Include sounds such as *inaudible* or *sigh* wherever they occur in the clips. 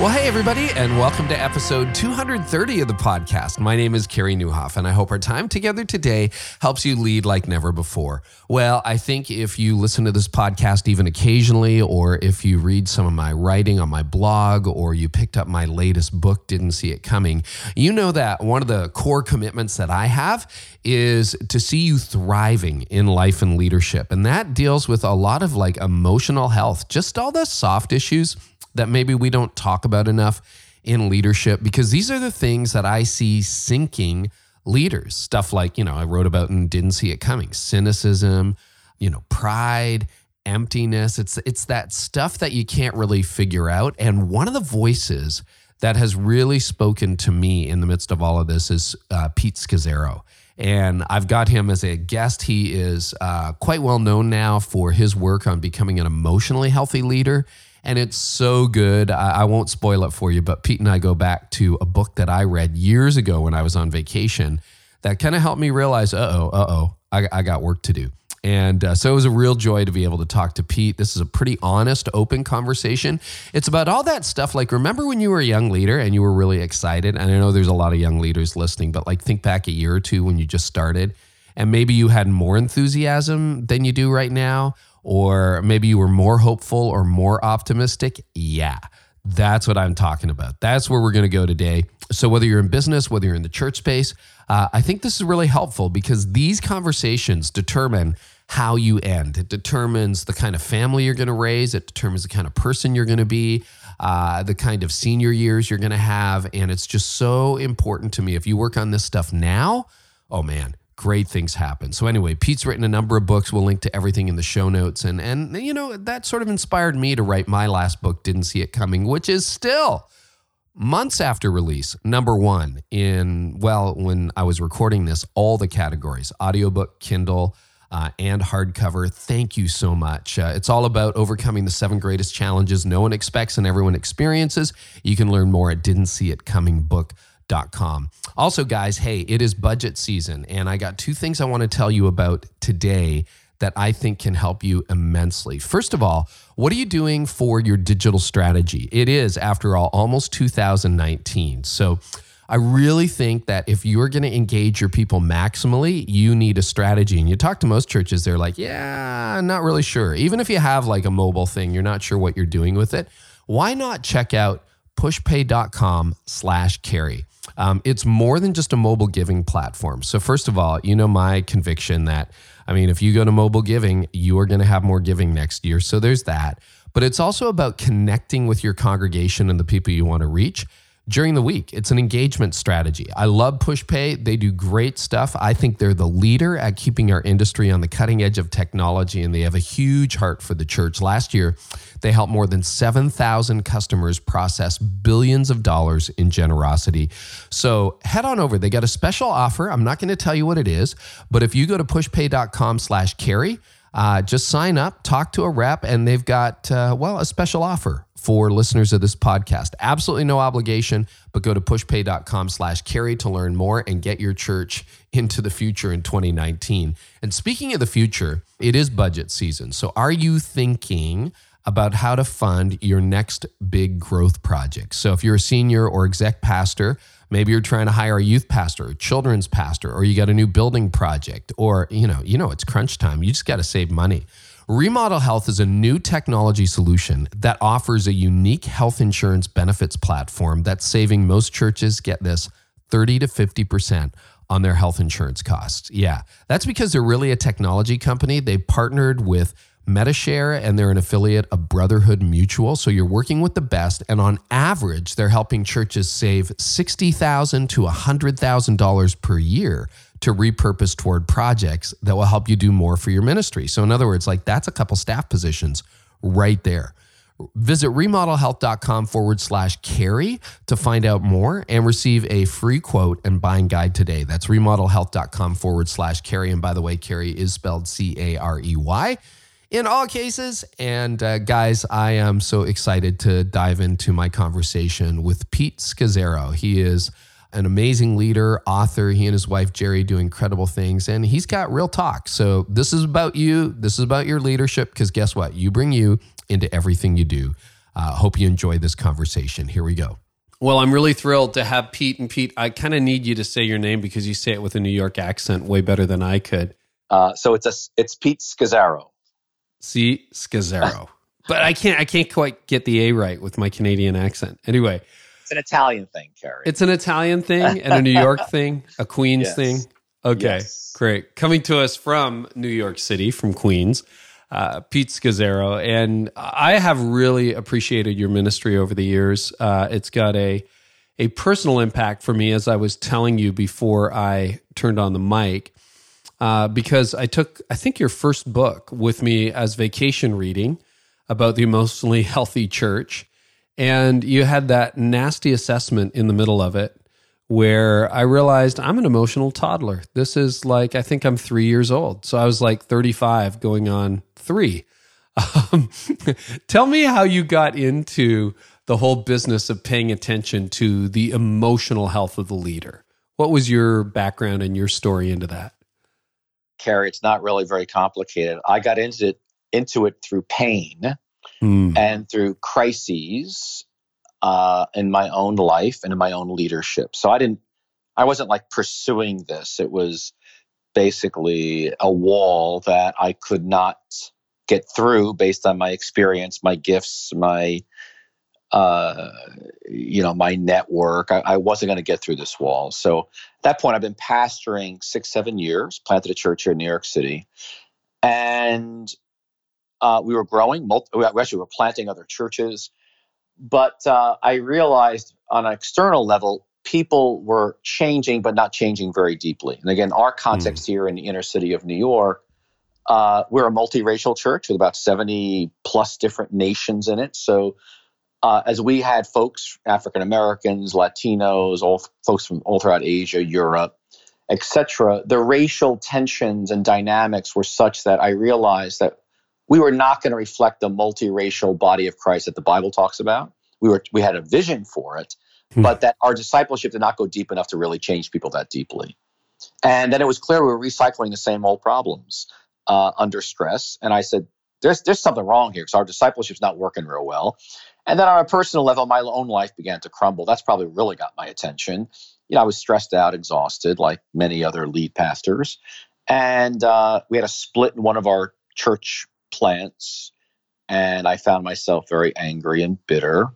Well, hey, everybody, and welcome to episode 230 of the podcast. My name is Carey Nieuwhof, and I hope our time together today helps you lead like never before. Well, I think if you listen to this podcast even occasionally, or if you read some of my writing on my blog, or you picked up my latest book, Didn't See It Coming, you know that one of the core commitments that I have is to see you thriving in life and leadership. And that deals with a lot of like emotional health, just all the soft issues that maybe we don't talk about enough in leadership because these are the things that I see sinking leaders. Stuff like, you know, I wrote about and didn't see it coming cynicism, you know, pride, emptiness. It's, it's that stuff that you can't really figure out. And one of the voices that has really spoken to me in the midst of all of this is uh, Pete Scazzero. And I've got him as a guest. He is uh, quite well known now for his work on becoming an emotionally healthy leader and it's so good. I, I, won't spoil it for you, but Pete and I go back to a book that I read years ago when I was on vacation that kind of helped me realize, uh oh, uh oh, I, I, got work to do. And uh, so it was a real joy to be able to talk to Pete. This is a pretty honest, open conversation. It's about all that stuff. Like, remember when you were a young leader and you were really excited? And I know there's a lot of young leaders listening, but like, think back a year or two when you just started and maybe you had more enthusiasm than you do right now or maybe you were more hopeful or more optimistic. Yeah, that's what I'm talking about. That's where we're going to go today. So, whether you're in business, whether you're in the church space, uh, I think this is really helpful because these conversations determine how you end. It determines the kind of family you're going to raise, it determines the kind of person you're going to be. Uh, the kind of senior years you're going to have. And it's just so important to me. If you work on this stuff now, oh man, great things happen. So anyway, Pete's written a number of books. We'll link to everything in the show notes. And and you know, that sort of inspired me to write my last book, Didn't See It Coming, which is still months after release, number one in well, when I was recording this, all the categories: audiobook, Kindle. Uh, and hardcover. Thank you so much. Uh, it's all about overcoming the seven greatest challenges no one expects and everyone experiences. You can learn more at didn't see it coming book Com. Also, guys, hey, it is budget season, and I got two things I want to tell you about today that I think can help you immensely. First of all, what are you doing for your digital strategy? It is, after all, almost 2019. So, I really think that if you're going to engage your people maximally, you need a strategy. And you talk to most churches, they're like, yeah, I'm not really sure. Even if you have like a mobile thing, you're not sure what you're doing with it. Why not check out pushpay.com slash carey? Um, it's more than just a mobile giving platform. So, first of all, you know my conviction that, I mean, if you go to mobile giving, you are going to have more giving next year. So, there's that. But it's also about connecting with your congregation and the people you want to reach during the week. It's an engagement strategy. I love PushPay. They do great stuff. I think they're the leader at keeping our industry on the cutting edge of technology, and they have a huge heart for the church. Last year, they helped more than 7,000 customers process billions of dollars in generosity. So head on over. They got a special offer. I'm not going to tell you what it is, but if you go to pushpay.com slash carey, uh, just sign up, talk to a rep, and they've got, uh, well, a special offer for listeners of this podcast. Absolutely no obligation, but go to pushpay.com slash carey to learn more and get your church into the future in 2019. And speaking of the future, it is budget season. So are you thinking about how to fund your next big growth project? So if you're a senior or exec pastor, maybe you're trying to hire a youth pastor, a children's pastor, or you got a new building project, or you know, you know it's crunch time. You just got to save money. Remodel Health is a new technology solution that offers a unique health insurance benefits platform that's saving most churches, get this, 30 to 50% on their health insurance costs. Yeah, that's because they're really a technology company. They partnered with Medi-Share and they're an affiliate of Brotherhood Mutual. So you're working with the best. And on average, they're helping churches save 60,000 to $100,000 per year to repurpose toward projects that will help you do more for your ministry. So, in other words, like that's a couple staff positions right there. Visit remodelhealth.com forward slash carey to find out more and receive a free quote and buying guide today. That's remodelhealth.com forward slash carey. And by the way, Carey is spelled C A R E Y. in all cases. And uh, guys, I am so excited to dive into my conversation with Pete Scazzero. He is an amazing leader, author. He and his wife, Geri, do incredible things, and he's got real talk. So, this is about you. This is about your leadership because guess what? You bring you into everything you do. Uh, hope you enjoy this conversation. Here we go. Well, I'm really thrilled to have Pete. And Pete, I kind of need you to say your name because you say it with a New York accent way better than I could. Uh, so it's a it's Pete Scazzaro. See Scazzaro, *laughs* but I can't I can't quite get the A right with my Canadian accent. Anyway, it's an Italian thing, Carey. It's an Italian thing and a New York *laughs* thing, a Queens yes. thing. Okay, yes. great. Coming to us from New York City, from Queens uh, Pete Scazzero. And I have really appreciated your ministry over the years. Uh, it's got a a personal impact for me, as I was telling you before I turned on the mic, uh, because I took I think your first book with me as vacation reading about the emotionally *laughs* healthy church, and you had that nasty assessment in the middle of it where I realized I'm an emotional toddler. This is like, I think I'm three years old. So I was like 35 going on three. Um, *laughs* tell me how you got into the whole business of paying attention to the emotional health of the leader. What was your background and your story into that? Carey, it's not really very complicated. I got into it into it through pain mm. and through crises uh, in my own life and in my own leadership. So I didn't, I wasn't like pursuing this. It was basically a wall that I could not get through based on my experience, my gifts, my uh, you know, my network. I, I wasn't going to get through this wall. So at that point, I've been pastoring six, seven years, planted a church here in New York City. And uh, we were growing. Multi- we actually were planting other churches. But uh, I realized on an external level, people were changing, but not changing very deeply. And again, our context mm. here in the inner city of New York uh, we're a multiracial church with about 70 plus different nations in it. So, uh, as we had folks, African Americans, Latinos, all folks from all throughout Asia, Europe, etc., the racial tensions and dynamics were such that I realized that we were not going to reflect the multiracial body of Christ that the Bible talks about. We were we had a vision for it, hmm. but that our discipleship did not go deep enough to really change people that deeply. And then it was clear we were recycling the same old problems uh, under stress. And I said, there's, there's something wrong here because our discipleship's not working real well. And then on a personal level, my own life began to crumble. That's probably really got my attention. You know, I was stressed out, exhausted, like many other lead pastors. And uh, we had a split in one of our church plants. And I found myself very angry and bitter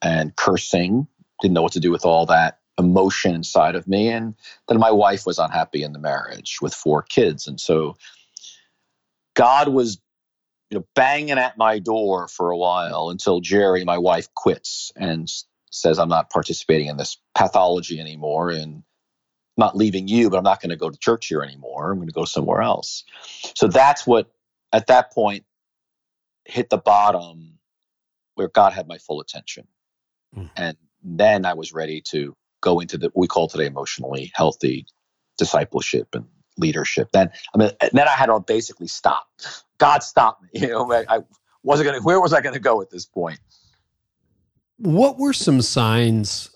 and cursing. Didn't know what to do with all that emotion inside of me. And then my wife was unhappy in the marriage with four kids. And so God was you know banging at my door for a while until Geri, my wife, quits and says I'm not participating in this pathology anymore and I'm not leaving you, but I'm not going to go to church here anymore. I'm going to go somewhere else. So that's what at that point hit the bottom where God had my full attention. Mm. And then I was ready to go into the we call today emotionally healthy discipleship and leadership. Then I mean, then I had to basically stop. God stopped me. *laughs* You know, I wasn't going to. Where was I going to go at this point? What were some signs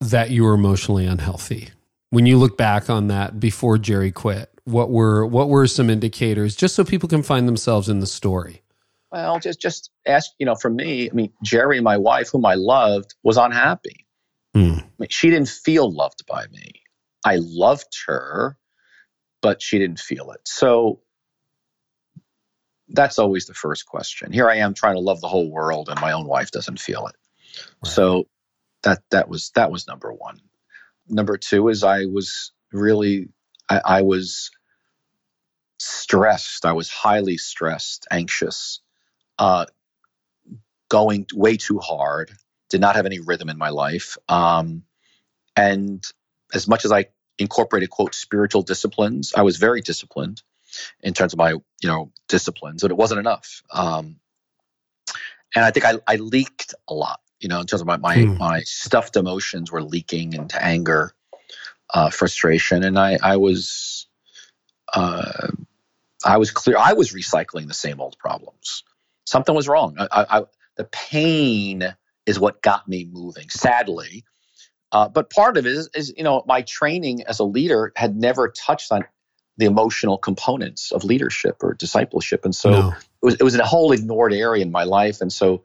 that you were emotionally unhealthy when you look back on that before Geri quit? What were what were some indicators, just so people can find themselves in the story? Well, just just ask. You know, for me, I mean, Geri, my wife, whom I loved, was unhappy. Hmm. I mean, she didn't feel loved by me. I loved her, but she didn't feel it. So that's always the first question. Here I am trying to love the whole world and my own wife doesn't feel it. Right. So that that was that was number one. Number two is I was really I, I was stressed. I was highly stressed, anxious, uh, going way too hard. Did not have any rhythm in my life. Um, and as much as I incorporated quote spiritual disciplines. I was very disciplined in terms of my you know disciplines, but it wasn't enough. Um, and I think I, I leaked a lot. You know, in terms of my my, hmm. my stuffed emotions were leaking into anger, uh, frustration, and I I was uh, I was clear. I was recycling the same old problems. Something was wrong. I, I, the pain is what got me moving. Sadly, uh, but part of it is, is, you know, my training as a leader had never touched on the emotional components of leadership or discipleship, and so no. it was it was a whole ignored area in my life. And so,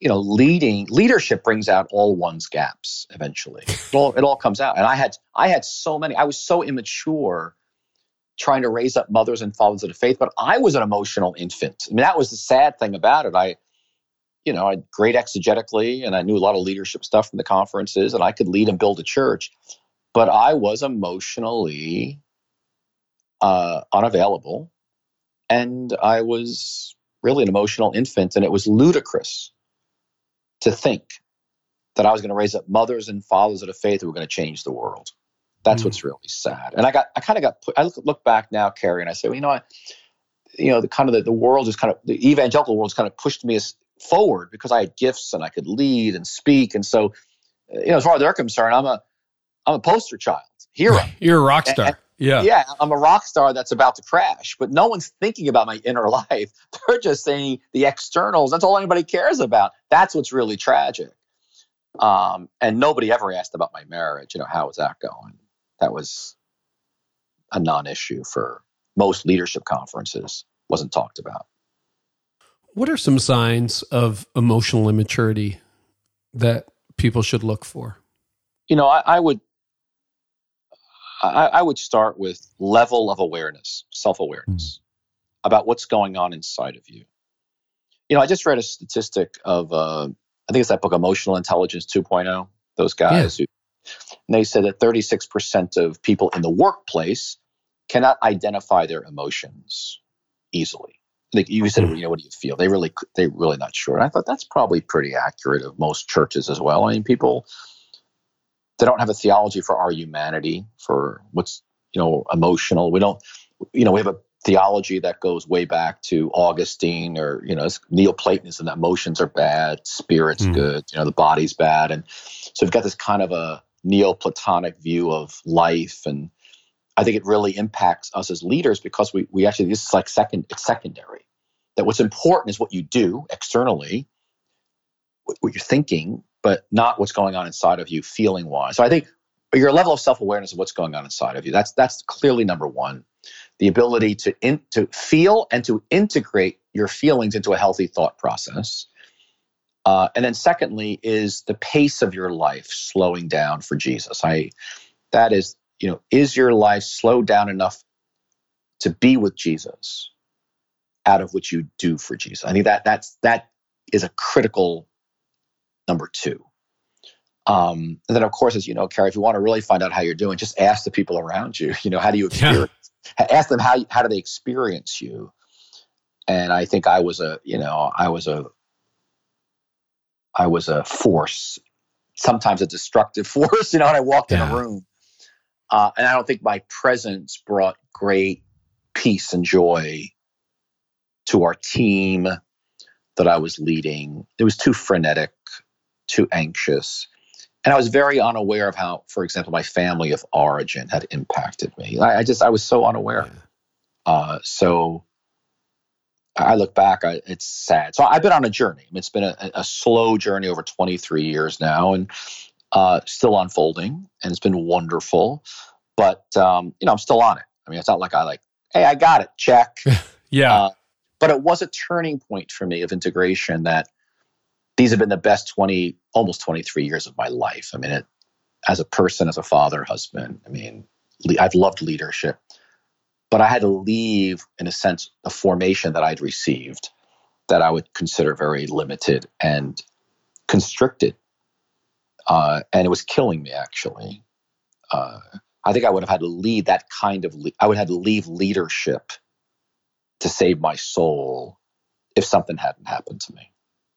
you know, leading leadership brings out all one's gaps eventually. It all it all comes out. And I had I had so many. I was so immature trying to raise up mothers and fathers of the faith, but I was an emotional infant. I mean, that was the sad thing about it. I, you know, I great exegetically, and I knew a lot of leadership stuff from the conferences, and I could lead and build a church, but I was emotionally uh, unavailable, and I was really an emotional infant, and it was ludicrous to think that I was going to raise up mothers and fathers of the faith who were going to change the world. That's mm. what's really sad. And I got, I kind of got put, I look, look back now, Carey, and I say, well, you know what? You know, the kind of the, the world is kind of, the evangelical world has kind of pushed me as forward because I had gifts and I could lead and speak. And so, you know, as far as they're concerned, I'm a, I'm a poster child, hero. *laughs* You're a rock star. And, yeah. Yeah. I'm a rock star that's about to crash, but no one's thinking about my inner *laughs* life. They're just saying the externals. That's all anybody cares about. That's what's really tragic. Um, and nobody ever asked about my marriage. You know, how is that going? That was a non-issue for most leadership conferences wasn't talked about what are some signs of emotional immaturity that people should look for you know i, I would I, I, would start with level of awareness self-awareness mm. about what's going on inside of you you know i just read a statistic of uh, i think it's that book emotional intelligence 2.0 those guys yeah. who and they said that 36% of people in the workplace cannot identify their emotions easily. Like you said, hmm. you know, what do you feel? They really, they really not sure. And I thought that's probably pretty accurate of most churches as well. I mean, people, they don't have a theology for our humanity, for what's, you know, emotional. We don't, you know, we have a theology that goes way back to Augustine or, you know, Neoplatonism that emotions are bad, spirit's mm. good, you know, the body's bad. And so we've got this kind of a, Neoplatonic view of life. And I think it really impacts us as leaders because we, we actually, this is like second, it's secondary. That what's important is what you do externally, what, what you're thinking, but not what's going on inside of you feeling wise. So I think your level of self-awareness of what's going on inside of you, that's, that's clearly number one. The ability to, in, to feel and to integrate your feelings into a healthy thought process uh, and then secondly is the pace of your life slowing down for Jesus. I that is, you know, is your life slowed down enough to be with Jesus out of what you do for Jesus? I think that that's that is a critical number two. Um, and then of course, as you know, Carey, if you want to really find out how you're doing, just ask the people around you. You know, how do you experience? Yeah. Ask them how how do they experience you? And I think I was a, you know, I was a I was a force, sometimes a destructive *laughs* force, you know, when I walked yeah. in a room. Uh, and I don't think my presence brought great peace and joy to our team that I was leading. It was too frenetic, too anxious. And I was very unaware of how, for example, my family of origin had impacted me. I, I just, I was so unaware. Yeah. Uh, so I look back, I, it's sad. So I've been on a journey. It's been a, a slow journey over 23 years now, and uh, still unfolding, and it's been wonderful. But um, you know, I'm still on it. I mean, it's not like I like, hey, I got it, check. *laughs* yeah. Uh, but it was a turning point for me of integration. That these have been the best 20, almost 23 years of my life. I mean, it, as a person, as a father, husband. I mean, I've loved leadership but I had to leave, in a sense, a formation that I'd received that I would consider very limited and constricted. Uh, and it was killing me, actually. Uh, I think I would have had to lead that kind of, le- I would have had to leave leadership to save my soul if something hadn't happened to me.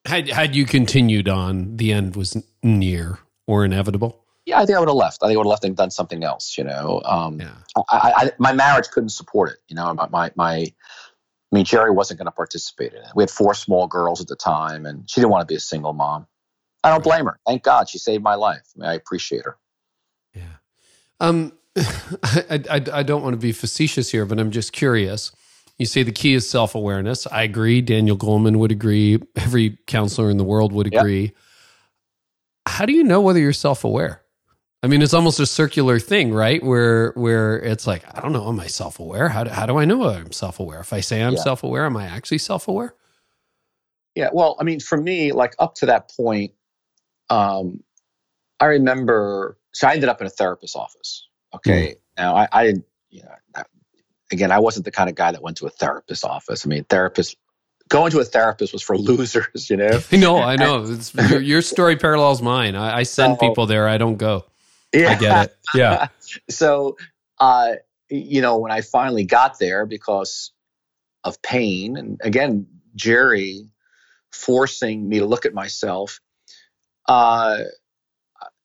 Had, had you continued on, the end was near or inevitable? Yeah, I think I would have left. I think I would have left and done something else. You know, um, yeah. I, I, my marriage couldn't support it. You know, my, my, my I mean, Geri wasn't going to participate in it. We had four small girls at the time, and she didn't want to be a single mom. I don't blame her. Thank God she saved my life. I, mean, I appreciate her. Yeah. Um, *laughs* I, I, I don't want to be facetious here, but I'm just curious. You say the key is self awareness. I agree. Daniel Goleman would agree. Every counselor in the world would agree. Yep. How do you know whether you're self aware? I mean, it's almost a circular thing, right? Where where it's like, I don't know, am I self aware? How do, how do I know I'm self aware? If I say I'm yeah. self aware, am I actually self aware? Yeah. Well, I mean, for me, like up to that point, um, I remember. So I ended up in a therapist's office. Okay. Mm. Now I, I didn't. You know, again, I wasn't the kind of guy that went to a therapist's office. I mean, therapist going to a therapist was for *laughs* losers, you know. no, I know. *laughs* your, your, story parallels mine. I, I send so, people there. I don't go. Yeah, I get it. Yeah. *laughs* so, uh, you know, when I finally got there because of pain, and again, Geri forcing me to look at myself, uh,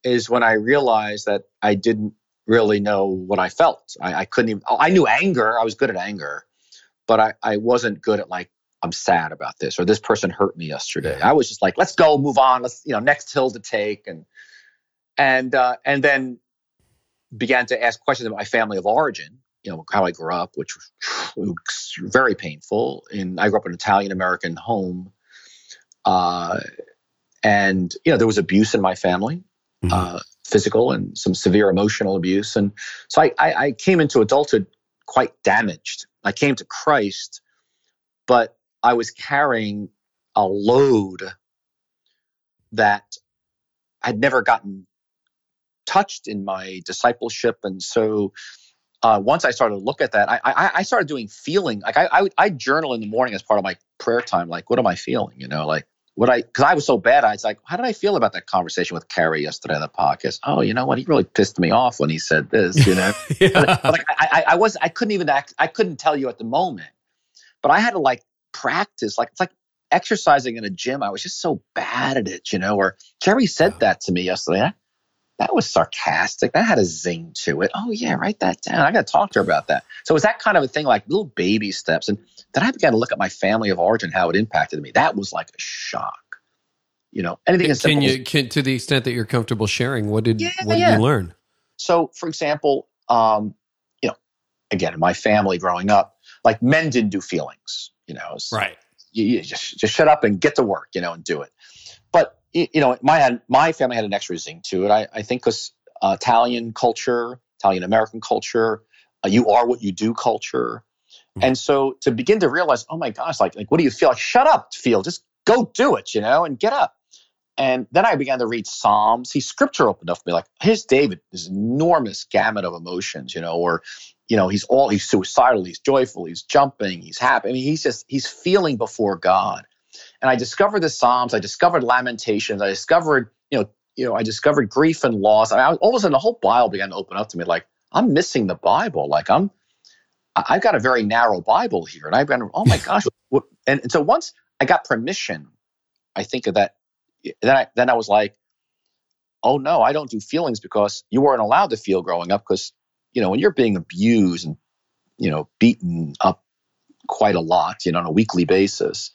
is when I realized that I didn't really know what I felt. I, I couldn't even. I knew anger. I was good at anger, but I, I wasn't good at like I'm sad about this or this person hurt me yesterday. I was just like, let's go, move on. Let's you know next hill to take and and uh, and then began to ask questions about my family of origin. You know how I grew up, which was very painful. And I grew up in an Italian American home, uh, and you know there was abuse in my family. Mm-hmm. Uh, physical and some severe emotional abuse. And so I, I, I came into adulthood quite damaged. I came to Christ, but I was carrying a load that I'd never gotten touched in my discipleship. And so uh, once I started to look at that, I, I, I started doing feeling like I, I, I journal in the morning as part of my prayer time. Like, what am I feeling? You know, like what I because I was so bad, I was like, how did I feel about that conversation with Carey yesterday on the podcast? Oh, you know what? He really pissed me off when he said this. You know, *laughs* yeah. but, but like, I, I was I couldn't even act. I couldn't tell you at the moment, but I had to like practice. Like it's like exercising in a gym. I was just so bad at it. You know, or Carey said that to me yesterday. That was sarcastic. That had a zing to it. Oh yeah, write that down. I got to talk to her about that. So it was that kind of a thing, like little baby steps. And then I began to look at my family of origin, how it impacted me. That was like a shock. You know, anything as can you can, to the extent that you're comfortable sharing? What did yeah, what did yeah. you learn? So, for example, um, you know, again, in my family growing up, like men didn't do feelings. You know, right? You, you just just shut up and get to work. You know, and do it. You know, my my family had an extra zing to it. I, I think because uh, Italian culture, Italian American culture, uh, you are what you do culture Mm-hmm. And so to begin to realize, oh my gosh, like, like what do you feel? Like, shut up, feel, just go do it, you know, and get up. And then I began to read Psalms. He scripture opened up for me, like, here's David, this enormous gamut of emotions, you know, or, you know, he's all, he's suicidal, he's joyful, he's jumping, he's happy. I mean, he's just, he's feeling before God. And I discovered the Psalms, I discovered Lamentations, I discovered, you know, you know, I discovered grief and loss. I, all of a sudden, the whole Bible began to open up to me. Like, I'm missing the Bible. Like, I'm, I've got a very narrow Bible here. And I've been, oh my gosh. *laughs* and, and so once I got permission, I think of that. Then I, then I was like, oh no, I don't do feelings because you weren't allowed to feel growing up because, you know, when you're being abused and, you know, beaten up quite a lot, you know, on a weekly basis,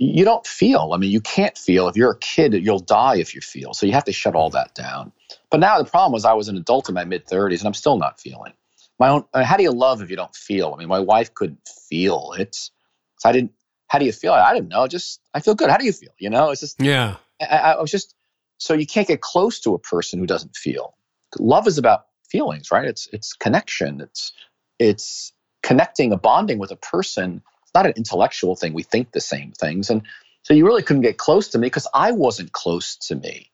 you don't feel. I mean, you can't feel. If you're a kid, you'll die if you feel. So you have to shut all that down. But now the problem was I was an adult in my mid 30s and I'm still not feeling. My own uh, how do you love if you don't feel? I mean my wife couldn't feel. It so i didn't how do you feel? I didn't know. Just i feel good. How do you feel? You know it's just yeah. I, I was just so you can't get close to a person who doesn't feel. Love is about feelings right? It's it's connection. It's it's connecting a bonding with a person it's not an intellectual thing we think the same things and so you really couldn't get close to me because i wasn't close to me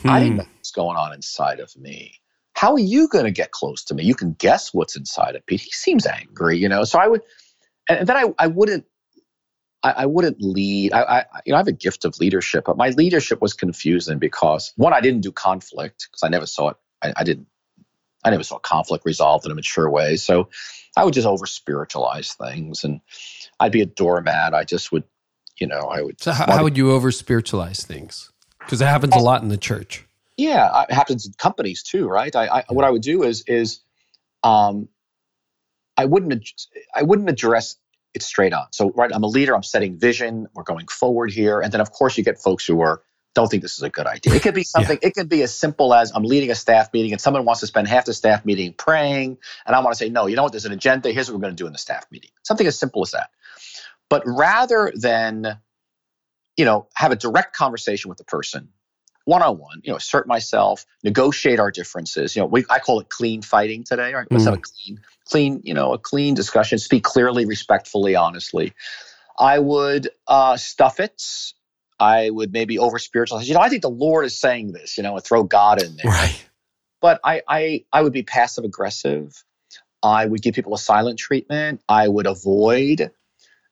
hmm. i didn't hmm. know what's going on inside of me how are you going to get close to me? You can guess what's inside of Pete. He seems angry, you know. So I would, and then I, I wouldn't, I, I wouldn't lead. I, I, you know, I have a gift of leadership, but my leadership was confusing because one, I didn't do conflict because I never saw it. I, I didn't. I never saw conflict resolved in a mature way. So I would just over spiritualize things, and I'd be a doormat. I just would, you know, I would. So how, how would you over spiritualize things? Because it happens a lot in the church. Yeah, it happens in companies too, right? I, I what I would do is is um, I wouldn't I wouldn't address it straight on. So right, I'm a leader. I'm setting vision. We're going forward here, and then of course you get folks who are don't think this is a good idea. It could be *laughs* something, yeah. it could be as simple as I'm leading a staff meeting and someone wants to spend half the staff meeting praying. And I want to say, no, you know what? There's an agenda. Here's what we're going to do in the staff meeting. Something as simple as that. But rather than, you know, have a direct conversation with the person, one on one, you know, assert myself, negotiate our differences. You know, we, I call it clean fighting today, right? Let's mm. have a mm. clean, clean, you know, a clean discussion, speak clearly, respectfully, honestly. I would uh, stuff it I would maybe over spiritualize. You know, I think the Lord is saying this, you know, and throw God in there. Right. But I, I, I would be passive aggressive. I would give people a silent treatment. I would avoid.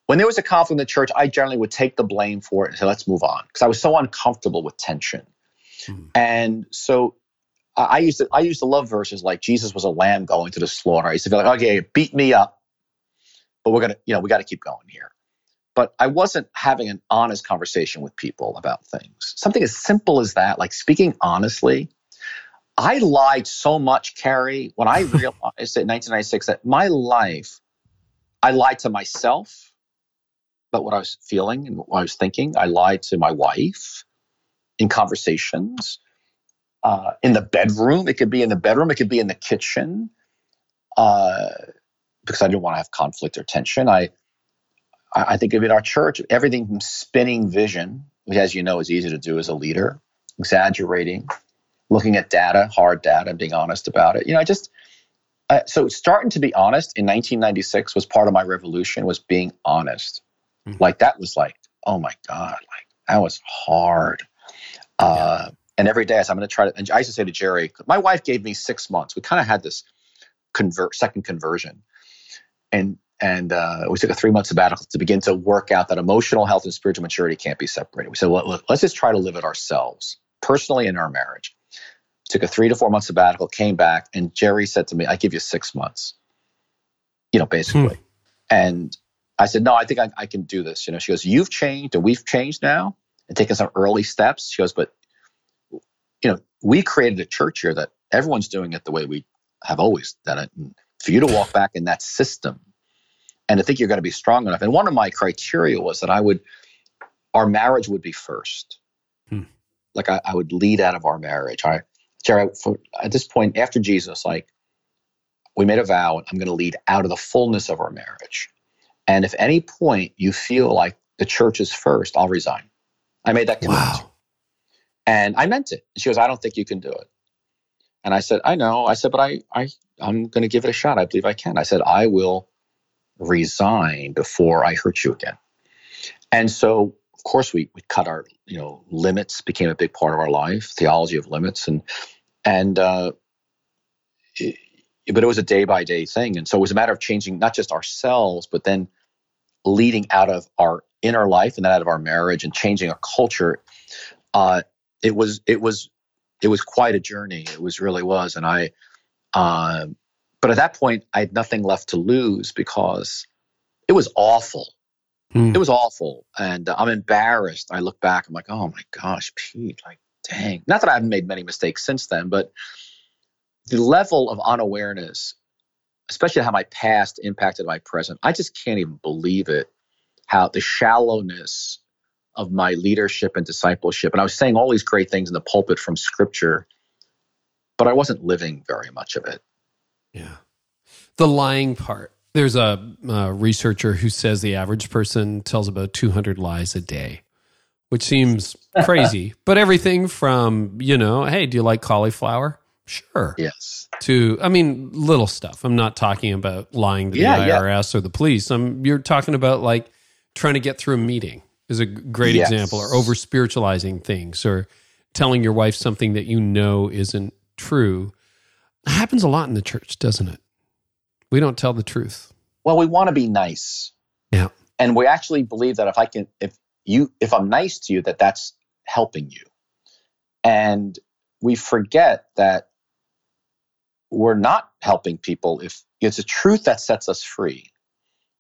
When there was a conflict in the church, I generally would take the blame for it and say, let's move on. Because I was so uncomfortable with tension. Hmm. And so I used to I used to love verses like Jesus was a lamb going to the slaughter. I used to feel like, okay, beat me up, but we're gonna, you know, we got to keep going here but I wasn't having an honest conversation with people about things. Something as simple as that, like speaking honestly. I lied so much, Carey, when I *laughs* realized in 1996 that my life, I lied to myself about what I was feeling and what I was thinking. I lied to my wife in conversations, uh, in the bedroom. It could be in the bedroom, it could be in the kitchen, uh, because I didn't want to have conflict or tension. I I think of in our church, everything from spinning vision, which, as you know, is easy to do as a leader, exaggerating, looking at data, hard data, and being honest about it. You know, I just uh, so starting to be honest in 1996 was part of my revolution. Was being honest, mm-hmm. like that was like, oh my god, like that was hard. Uh, and every day I said, I'm going to try to. And I used to say to Geri, my wife gave me six months. We kind of had this convert second conversion, and and uh, we took a three month sabbatical to begin to work out that emotional health and spiritual maturity can't be separated. We said, well, look, let's just try to live it ourselves, personally in our marriage. Took a three to four month sabbatical, came back, and Geri said to me, I give you six months, you know, basically. Hmm. And I said, no, I think I, I can do this. You know, she goes, you've changed and we've changed now and taken some early steps. She goes, but, you know, we created a church here that everyone's doing it the way we have always done it. And for you to walk back in that system and I think you're going to be strong enough. And one of my criteria was that I would, our marriage would be first. Hmm. Like I, I, would lead out of our marriage. I, Geri, for, at this point after Jesus, like we made a vow, I'm going to lead out of the fullness of our marriage. And if any point you feel like the church is first, I'll resign. I made that commitment. Wow. And I meant it. And she goes, I don't think you can do it. And I said, I know. I said, but I, I, I'm going to give it a shot. I believe I can. I said, I will resign before I hurt you again. And so, of course, we, we cut our, you know, limits became a big part of our life, theology of limits. And, and, uh, it, but it was a day by day thing. And so it was a matter of changing not just ourselves, but then leading out of our inner life and then out of our marriage and changing our culture. Uh, it was, it was, it was quite a journey. It was really was. And I, uh, but at that point, I had nothing left to lose because it was awful. Mm. It was awful. And uh, I'm embarrassed. I look back, I'm like, oh my gosh, Pete, like, dang. Not that I haven't made many mistakes since then, but the level of unawareness, especially how my past impacted my present, I just can't even believe it. How the shallowness of my leadership and discipleship. And I was saying all these great things in the pulpit from scripture, but I wasn't living very much of it. Yeah. The lying part. There's a, a researcher who says the average person tells about 200 lies a day, which seems *laughs* crazy. but everything from, you know, hey, do you like cauliflower? Sure. Yes. To, I mean, little stuff. I'm not talking about lying to yeah, the IRS yeah. or the police. I'm, you're talking about like trying to get through a meeting is a great yes. example, or over spiritualizing things, or telling your wife something that you know isn't true. It happens a lot in the church, doesn't it? We don't tell the truth. Well, we want to be nice. Yeah. And we actually believe that if I can, if you, if I'm nice to you, that that's helping you. And we forget that we're not helping people if it's a truth that sets us free.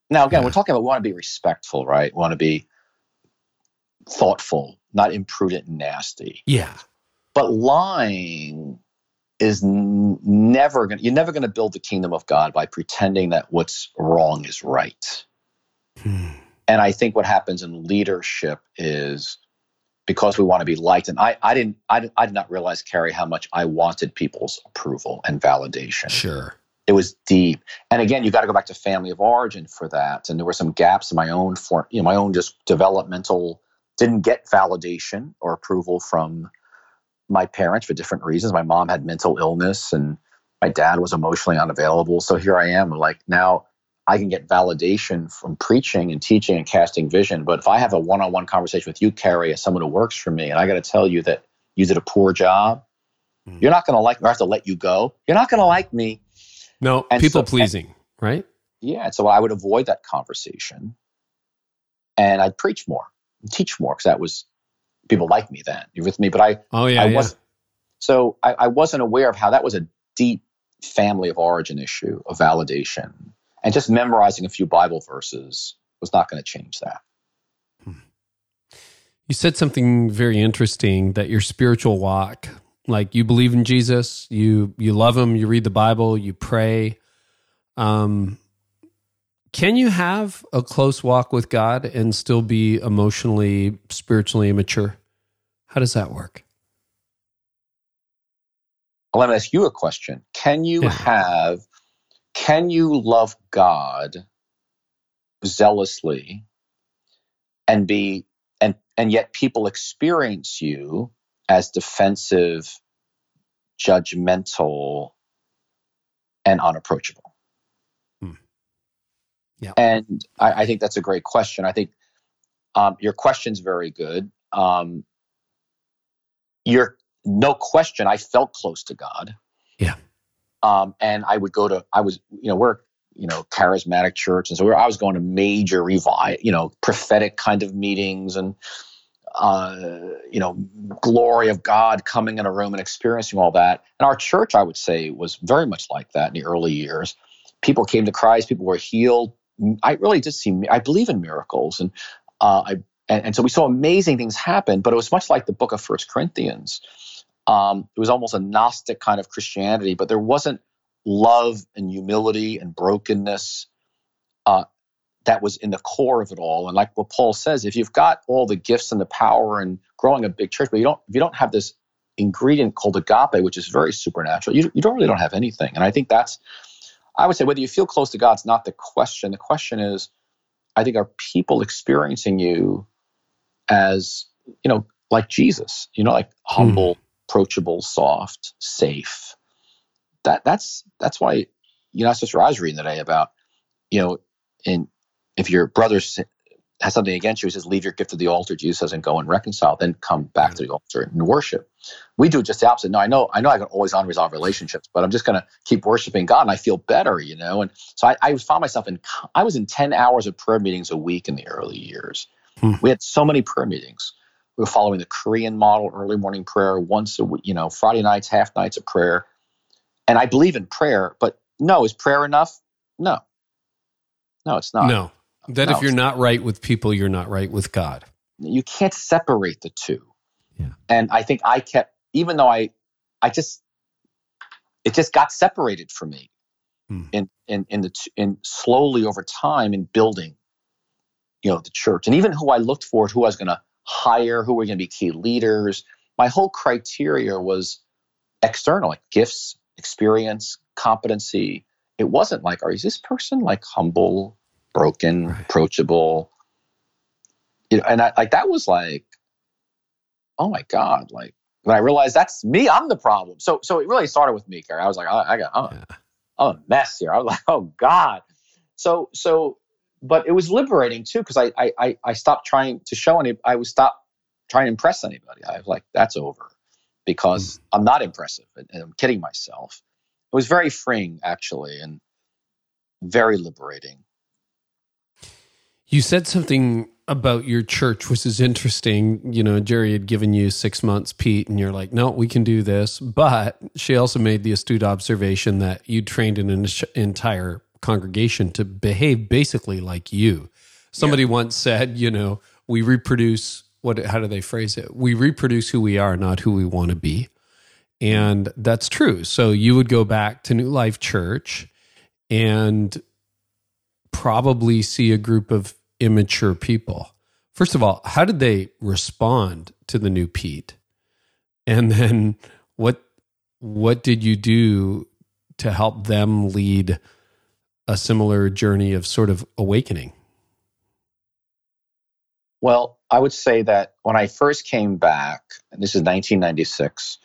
Now, again, yeah. we're talking about we want to be respectful, right? We want to be thoughtful, not imprudent and nasty. Yeah. But lying is n- never going you're never going to build the kingdom of God by pretending that what's wrong is right. Hmm. And I think what happens in leadership is because we want to be liked. And I, I didn't, I, I did not realize, Carey, how much I wanted people's approval and validation. Sure. It was deep. And again, you got to go back to family of origin for that. And there were some gaps in my own for, you know, my own just developmental, didn't get validation or approval from my parents for different reasons. My mom had mental illness and my dad was emotionally unavailable. So here I am, like now I can get validation from preaching and teaching and casting vision. But if I have a one on one conversation with you, Carey, as someone who works for me, and I got to tell you that you did a poor job, mm. you're not going to like me. I have to let you go. You're not going to like me. No, and people so, pleasing, and, right? Yeah. And so I would avoid that conversation and I'd preach more, teach more because that was people like me then. You're with me? But I, oh, yeah, I yeah. was so I, I wasn't aware of how that was a deep family of origin issue of validation and just memorizing a few Bible verses was not going to change that. You said something very interesting that your spiritual walk, like you believe in Jesus, you you love him, you read the Bible, you pray. Um, can you have a close walk with God and still be emotionally, spiritually immature? How does that work? Well, let me ask you a question. Can you yeah. have can you love God zealously and be and and yet people experience you as defensive, judgmental, and unapproachable? Yeah. And I, I, think that's a great question. I think um, your question's very good. Um, you're no question. I felt close to God. Yeah. Um, and I would go to, I was, you know, we're, you know, charismatic church. And so I was going to major revive, you know, prophetic kind of meetings and, uh, you know, glory of God coming in a room and experiencing all that. And our church, I would say, was very much like that in the early years. People came to Christ, people were healed. I really did see, I believe in miracles. And, uh, I, and, and so we saw amazing things happen, but it was much like the book of First Corinthians um, it was almost a Gnostic kind of Christianity, but there wasn't love and humility and brokenness uh, that was in the core of it all. And like what Paul says, if you've got all the gifts and the power and growing a big church, but you don't, if you don't have this ingredient called agape, which is very supernatural, you, you don't really don't have anything. And I think that's, I would say, whether you feel close to God's not the question. The question is, I think, are people experiencing you as, you know, like Jesus, you know, like humble, hmm approachable, soft, safe. That that's that's why you know, Sister I was reading today about, you know, in if your brother has something against you, he says, leave your gift at the altar. Jesus says, and go and reconcile, then come back to the altar and worship. We do just the opposite. No, I know, I know I can always unresolved relationships, but I'm just gonna keep worshiping God and I feel better, you know. And so I, I found myself in I was in 10 hours of prayer meetings a week in the early years. Hmm. We had so many prayer meetings. We were following the Korean model, early morning prayer, once a week, you know, Friday nights, half nights of prayer. And I believe in prayer, but no, is prayer enough? No. No, it's not. No. That no, if you're not right with people, you're not right with God. You can't separate the two. Yeah. And I think I kept, even though I, I just, it just got separated for me hmm. in, in, in the, in slowly over time in building, you know, the church and even who I looked for, who I was going to hire, who were going to be key leaders. My whole criteria was external, like gifts, experience, competency. It wasn't like, are is this person like humble, broken, right. approachable? You know, and I, like that was like, oh my god! Like when I realized that's me, I'm the problem. So so it really started with me, Carey. I was like, I, I got, oh, yeah. I'm a mess here. I was like, *laughs* oh god. So so but it was liberating too because I, I I stopped trying to show any. I was stopped trying to impress anybody. I was like, that's over because mm. I'm not impressive and, and I'm kidding myself. It was very freeing actually and very liberating. You said something about your church, which is interesting. You know, Geri had given you six months, Pete, and you're like, no, we can do this. But she also made the astute observation that you trained an entire congregation to behave basically like you. Somebody yeah. once said, you know, we reproduce what how do they phrase it? We reproduce who we are, not who we want to be. And that's true. So you would go back to New Life Church and probably see a group of immature people First of all, how did they respond to the new Pete? And then what what did you do to help them lead a similar journey of sort of awakening? Well, I would say that when I first came back, and this is 1996,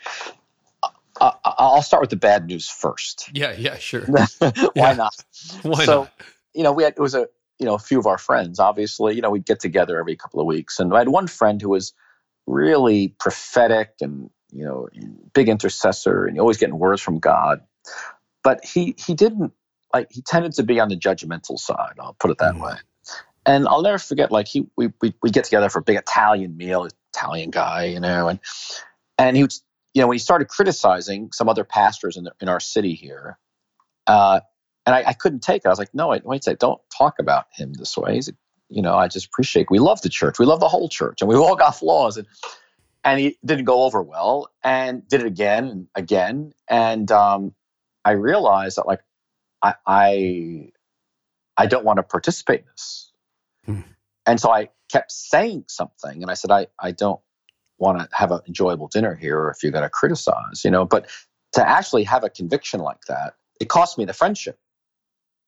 uh, I'll start with the bad news first. Yeah, yeah, sure. *laughs* Why Yeah. not? Why so, not? you know, we had it was a you know a few of our friends. Obviously, you know, we'd get together every couple of weeks, and I had one friend who was really prophetic and you know big intercessor, and always getting words from God. But he he didn't like he tended to be on the judgmental side. I'll put it that Mm. way. And I'll never forget, like he we we we get together for a big Italian meal, Italian guy, you know, and and he was you know when he started criticizing some other pastors in the, in our city here, uh, and I, I couldn't take it. I was like, no, wait, wait a second, don't talk about him this way. He's, you know, I just appreciate. We love the church. We love the whole church, and we've all got flaws. And and he didn't go over well, and did it again and again. And um, I realized that like I I, I don't want to participate in this. Hmm. And so I kept saying something, and I said, I I don't want to have an enjoyable dinner here, if you're going to criticize, you know. But to actually have a conviction like that, it cost me the friendship.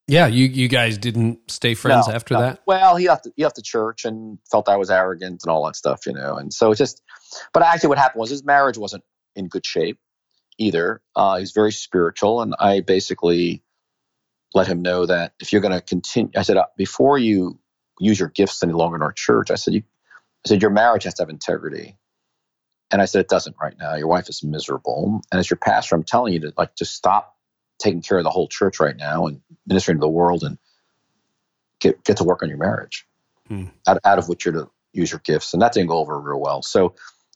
Yeah, you you guys didn't stay friends No, after no. that? Well, he left. He left the church and felt I was arrogant and all that stuff, you know. And so it just. But actually, what happened was his marriage wasn't in good shape either. Uh, he's very spiritual, and I basically let him know that if you're going to continue, I said uh, before you use your gifts any longer in our church, I said you, I said your marriage has to have integrity. And I said it doesn't right now. Your wife is miserable, and as your pastor, I'm telling you to like just stop taking care of the whole church right now and ministering to the world and get get to work on your marriage Hmm. out, out of which you're to use your gifts and that didn't go over real well so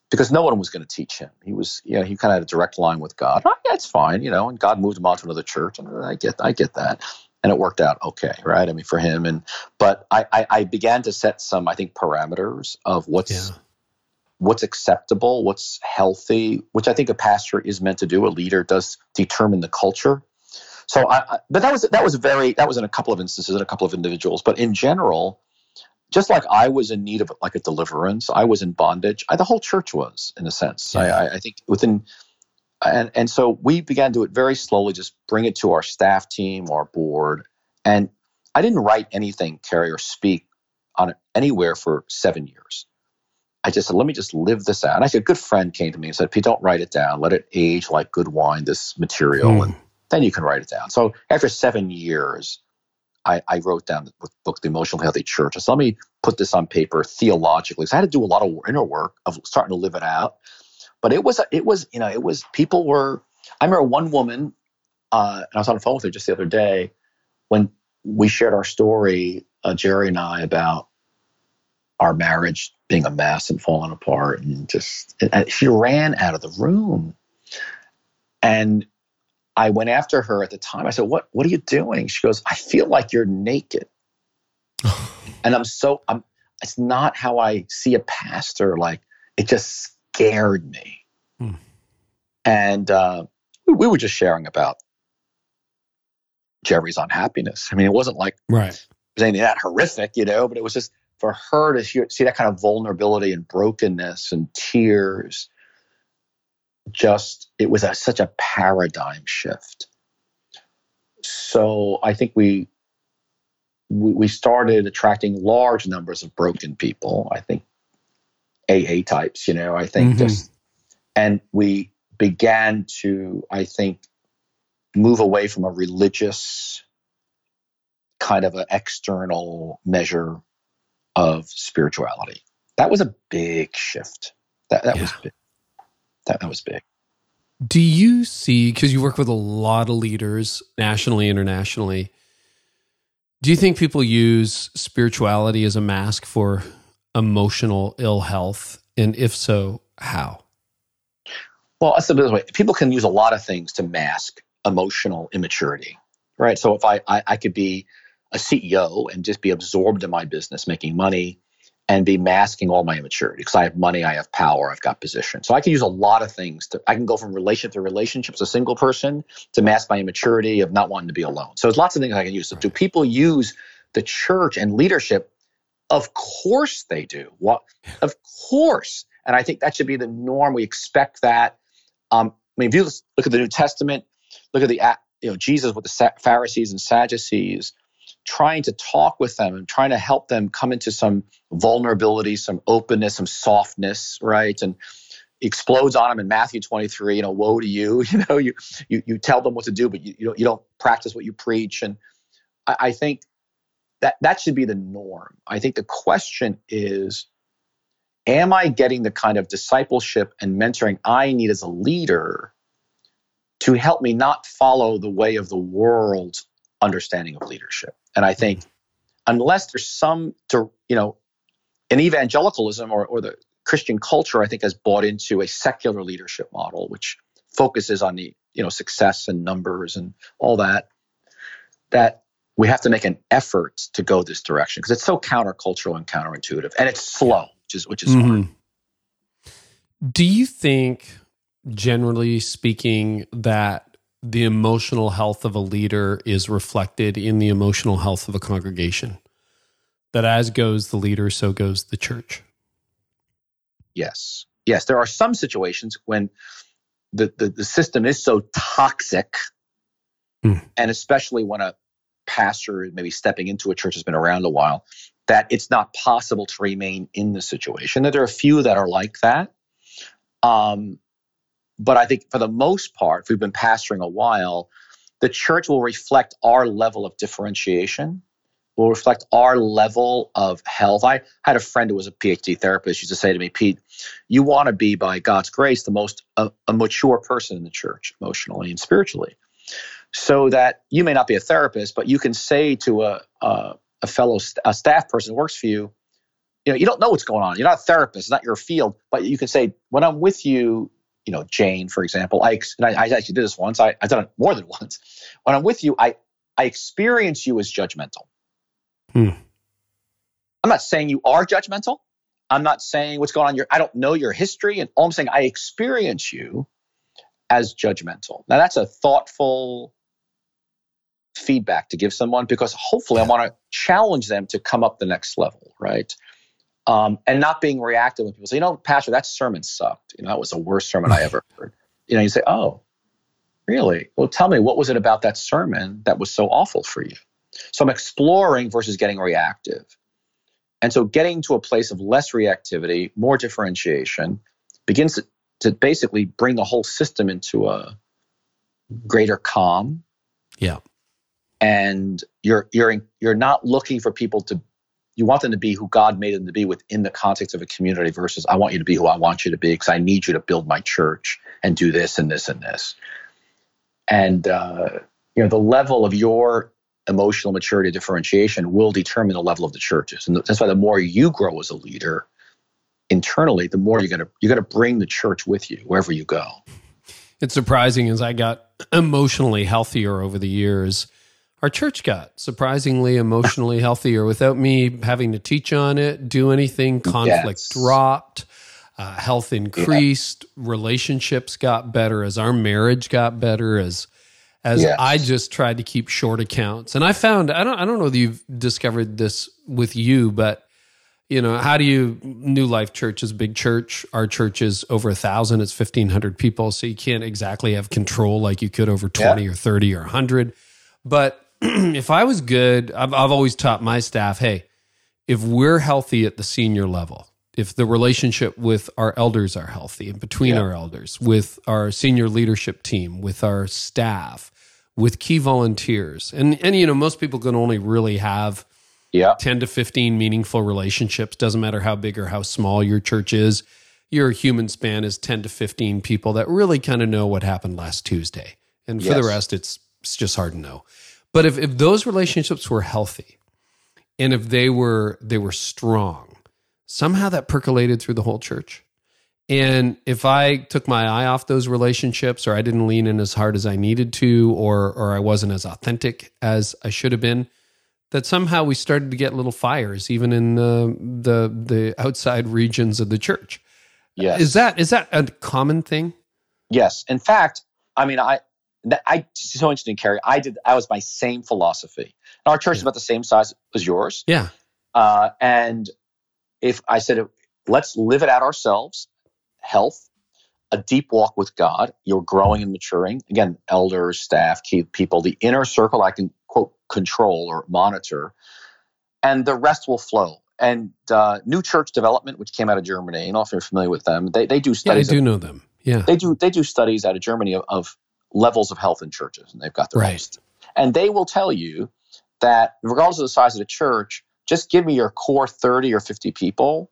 because no one was going to teach him he was you know he kind of had a direct line with god oh, yeah, it's fine you know and god moved him on to another church and i get i get that and it worked out okay right i mean for him and but i i, I began to set some i think parameters of what's Yeah. what's acceptable, what's healthy, which I think a pastor is meant to do. A leader does determine the culture. So, I, but that was that was very that was in a couple of instances in a couple of individuals. But in general, just like I was in need of like a deliverance, I was in bondage. I, the whole church was, in a sense. I, Yeah. I, I think within, and and so we began to do it very slowly. Just bring it to our staff team, our board, and I didn't write anything, Carey or speak on it anywhere for seven years. I just said, let me just live this out. And actually, a good friend came to me and said, Pete, don't write it down. Let it age like good wine, this material, Hmm. and then you can write it down. So after seven years, I, I wrote down the book, The Emotionally Healthy Church. I said, let me put this on paper theologically. So I had to do a lot of inner work of starting to live it out. But it was, it was, you know, it was, people were, I remember one woman, uh, and I was on the phone with her just the other day when we shared our story, uh, Geri and I, about our marriage being a mess and falling apart and just and she ran out of the room and i went after her at the time i said what what are you doing she goes i feel like you're naked *laughs* and i'm so i'm it's not how i see a pastor like it just scared me Hmm. and uh, we, we were just sharing about Geri's unhappiness i mean it wasn't like Right. was anything that horrific, you know, but it was just for her to see that kind of vulnerability and brokenness and tears. Just, it was a, such a paradigm shift. So I think we, we started attracting large numbers of broken people. I think AA types, you know, I think Mhm. just, and we began to, I think, move away from a religious kind of an external measure of spirituality. That was a big shift. That that was big. That, that was big. Do you see, because you work with a lot of leaders nationally, internationally, do you think people use spirituality as a mask for emotional ill health? And if so, how? Well, let's put it this way: people can use a lot of things to mask emotional immaturity, right? So if I I, I could be a CEO and just be absorbed in my business, making money, and be masking all my immaturity because I have money, I have power, I've got position. So I can use a lot of things to. I can go from relationship to relationship as a single person to mask my immaturity of not wanting to be alone. So there's lots of things I can use. So do people use the church and leadership Of course they do. What? Of course. And I think that should be the norm. We expect that. Um, I mean, if you look at the New Testament, look at the you know Jesus with the Pharisees and Sadducees, trying to talk with them and trying to help them come into some vulnerability, some openness, some softness, right? And explodes on them in Matthew 23, you know, woe to you, *laughs* you know, you you, you tell them what to do, but you, you, don't, you don't practice what you preach. And I, I think that that should be the norm. I think the question is, am I getting the kind of discipleship and mentoring I need as a leader to help me not follow the way of the world's understanding of leadership? And I think unless there's some, to, you know, in evangelicalism or, or the Christian culture, I think, has bought into a secular leadership model, which focuses on the you know success and numbers and all that. That we have to make an effort to go this direction because it's so countercultural and counterintuitive, and it's slow, which is which is mm-hmm. hard. Do you think, generally speaking, that the emotional health of a leader is reflected in the emotional health of a congregation? That as goes the leader, so goes the church. Yes, yes. There are some situations when the the, the system is so toxic, mm. and especially when a pastor is maybe stepping into a church that's been around a while, that it's not possible to remain in the situation. That there are a few that are like that. Um, but I think for the most part, if we've been pastoring a while, the church will reflect our level of differentiation, will reflect our level of health. I had a friend who was a PhD therapist used to say to me, Pete, you want to be, by God's grace, the most a, a mature person in the church, emotionally and spiritually. So that you may not be a therapist, but you can say to a, a, a fellow st- a staff person who works for you, you know, you don't know what's going on. You're not a therapist, it's not your field, but you can say, when I'm with you, you know, Jane, for example, I, and I, I actually did this once. I, I've done it more than *laughs* once. When I'm with you, I, I experience you as judgmental. Hmm. I'm not saying you are judgmental. I'm not saying what's going on. Your, I don't know your history. And all I'm saying, I experience you as judgmental. Now, that's a thoughtful feedback to give someone because hopefully I want to challenge them to come up the next level, right? Um, and not being reactive when people say, you know, Pastor, that sermon sucked. You know, that was the worst sermon I ever heard. You know, you say, oh, really? Well, tell me, what was it about that sermon that was so awful for you? So I'm exploring versus getting reactive. And so getting to a place of less reactivity, more differentiation, begins to, to basically bring the whole system into a greater calm. Yeah. And you're you're you're not looking for people to you want them to be who God made them to be within the context of a community versus I want you to be who I want you to be because I need you to build my church and do this and this and this. And uh, you know the level of your emotional maturity differentiation will determine the level of the churches, and that's why the more you grow as a leader internally, the more you're gonna you're gonna bring the church with you wherever you go. It's surprising as I got *clears throat* emotionally healthier over the years our church got surprisingly emotionally healthier without me having to teach on it, do anything. Conflict yes. dropped, uh, health increased, yeah. relationships got better as our marriage got better as as yes. I just tried to keep short accounts. And I found I don't I don't know that you've discovered this with you, but you know how do you new life church is a big church our church is over a thousand it's 1500 people so you can't exactly have control like you could over 20 yeah. or 30 or 100 but *clears throat* if I was good, I've, I've always taught my staff, hey, if we're healthy at the senior level, if the relationship with our elders are healthy and between yeah. our elders, with our senior leadership team, with our staff, with key volunteers, and and you know most people can only really have yeah. 10 to 15 meaningful relationships doesn't matter how big or how small your church is your human span is 10 to 15 people that really kind of know what happened last tuesday and for yes. the rest it's it's just hard to know but if, if those relationships were healthy and if they were they were strong, somehow that percolated through the whole church. And if I took my eye off those relationships or I didn't lean in as hard as I needed to or or I wasn't as authentic as I should have been, that somehow we started to get little fires even in the the, the outside regions of the church. Yes. Is that is that a common thing? Yes. In fact, I mean, I that I so interesting, Carey. I did. I was my same philosophy. our church yeah. is about the same size as yours. Yeah. Uh, and if I said, let's live it out ourselves, health, a deep walk with God, you're growing and maturing. Again, elders, staff, key people, the inner circle I can quote control or monitor, and the rest will flow. And uh, New Church Development, which came out of Germany, and if you're familiar with them, they, they do studies. Yeah, I do of, know them. Yeah, they do they do studies out of Germany of, of levels of health in churches, and they've got the right. And they will tell you that regardless of the size of the church, just give me your core 30 or 50 people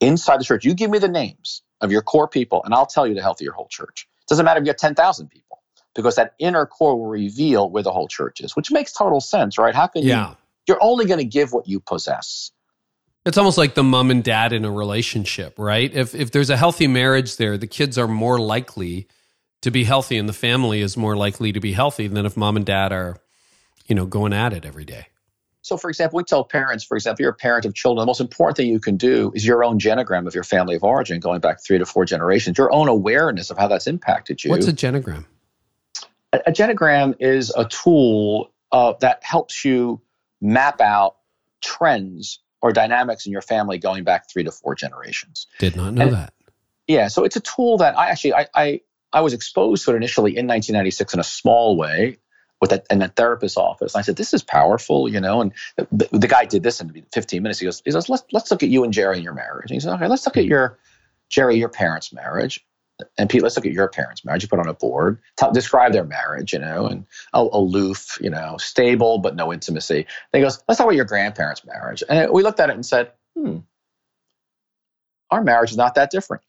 inside the church. You give me the names of your core people, and I'll tell you the health of your whole church. It doesn't matter if you have 10,000 people, because that inner core will reveal where the whole church is, which makes total sense, right? How can yeah. you? You're only going to give what you possess. It's almost like the mom and dad in a relationship, right? If if there's a healthy marriage there, the kids are more likely to be healthy, and the family is more likely to be healthy than if mom and dad are, you know, going at it every day. So, for example, we tell parents, for example, you're a parent of children, the most important thing you can do is your own genogram of your family of origin, going back three to four generations, your own awareness of how that's impacted you. What's a genogram? A, a genogram is a tool uh, that helps you map out trends or dynamics in your family going back three to four generations. Did not know and, that. Yeah, so it's a tool that I actually I, I I was exposed to it initially in 1996 in a small way with that in a therapist's office. And I said, "This is powerful," you know. And the, the, guy did this in 15 minutes. He goes, "He goes, let's let's look at you and Geri and your marriage." And he said, "Okay, let's look at your Geri, your parents' marriage." And Pete, let's look at your parents' marriage. You put on a board, Tell, describe their marriage, you know, and oh, aloof, you know, stable but no intimacy. Then he goes, let's talk about your grandparents' marriage. And we looked at it and said, hmm, our marriage is not that different,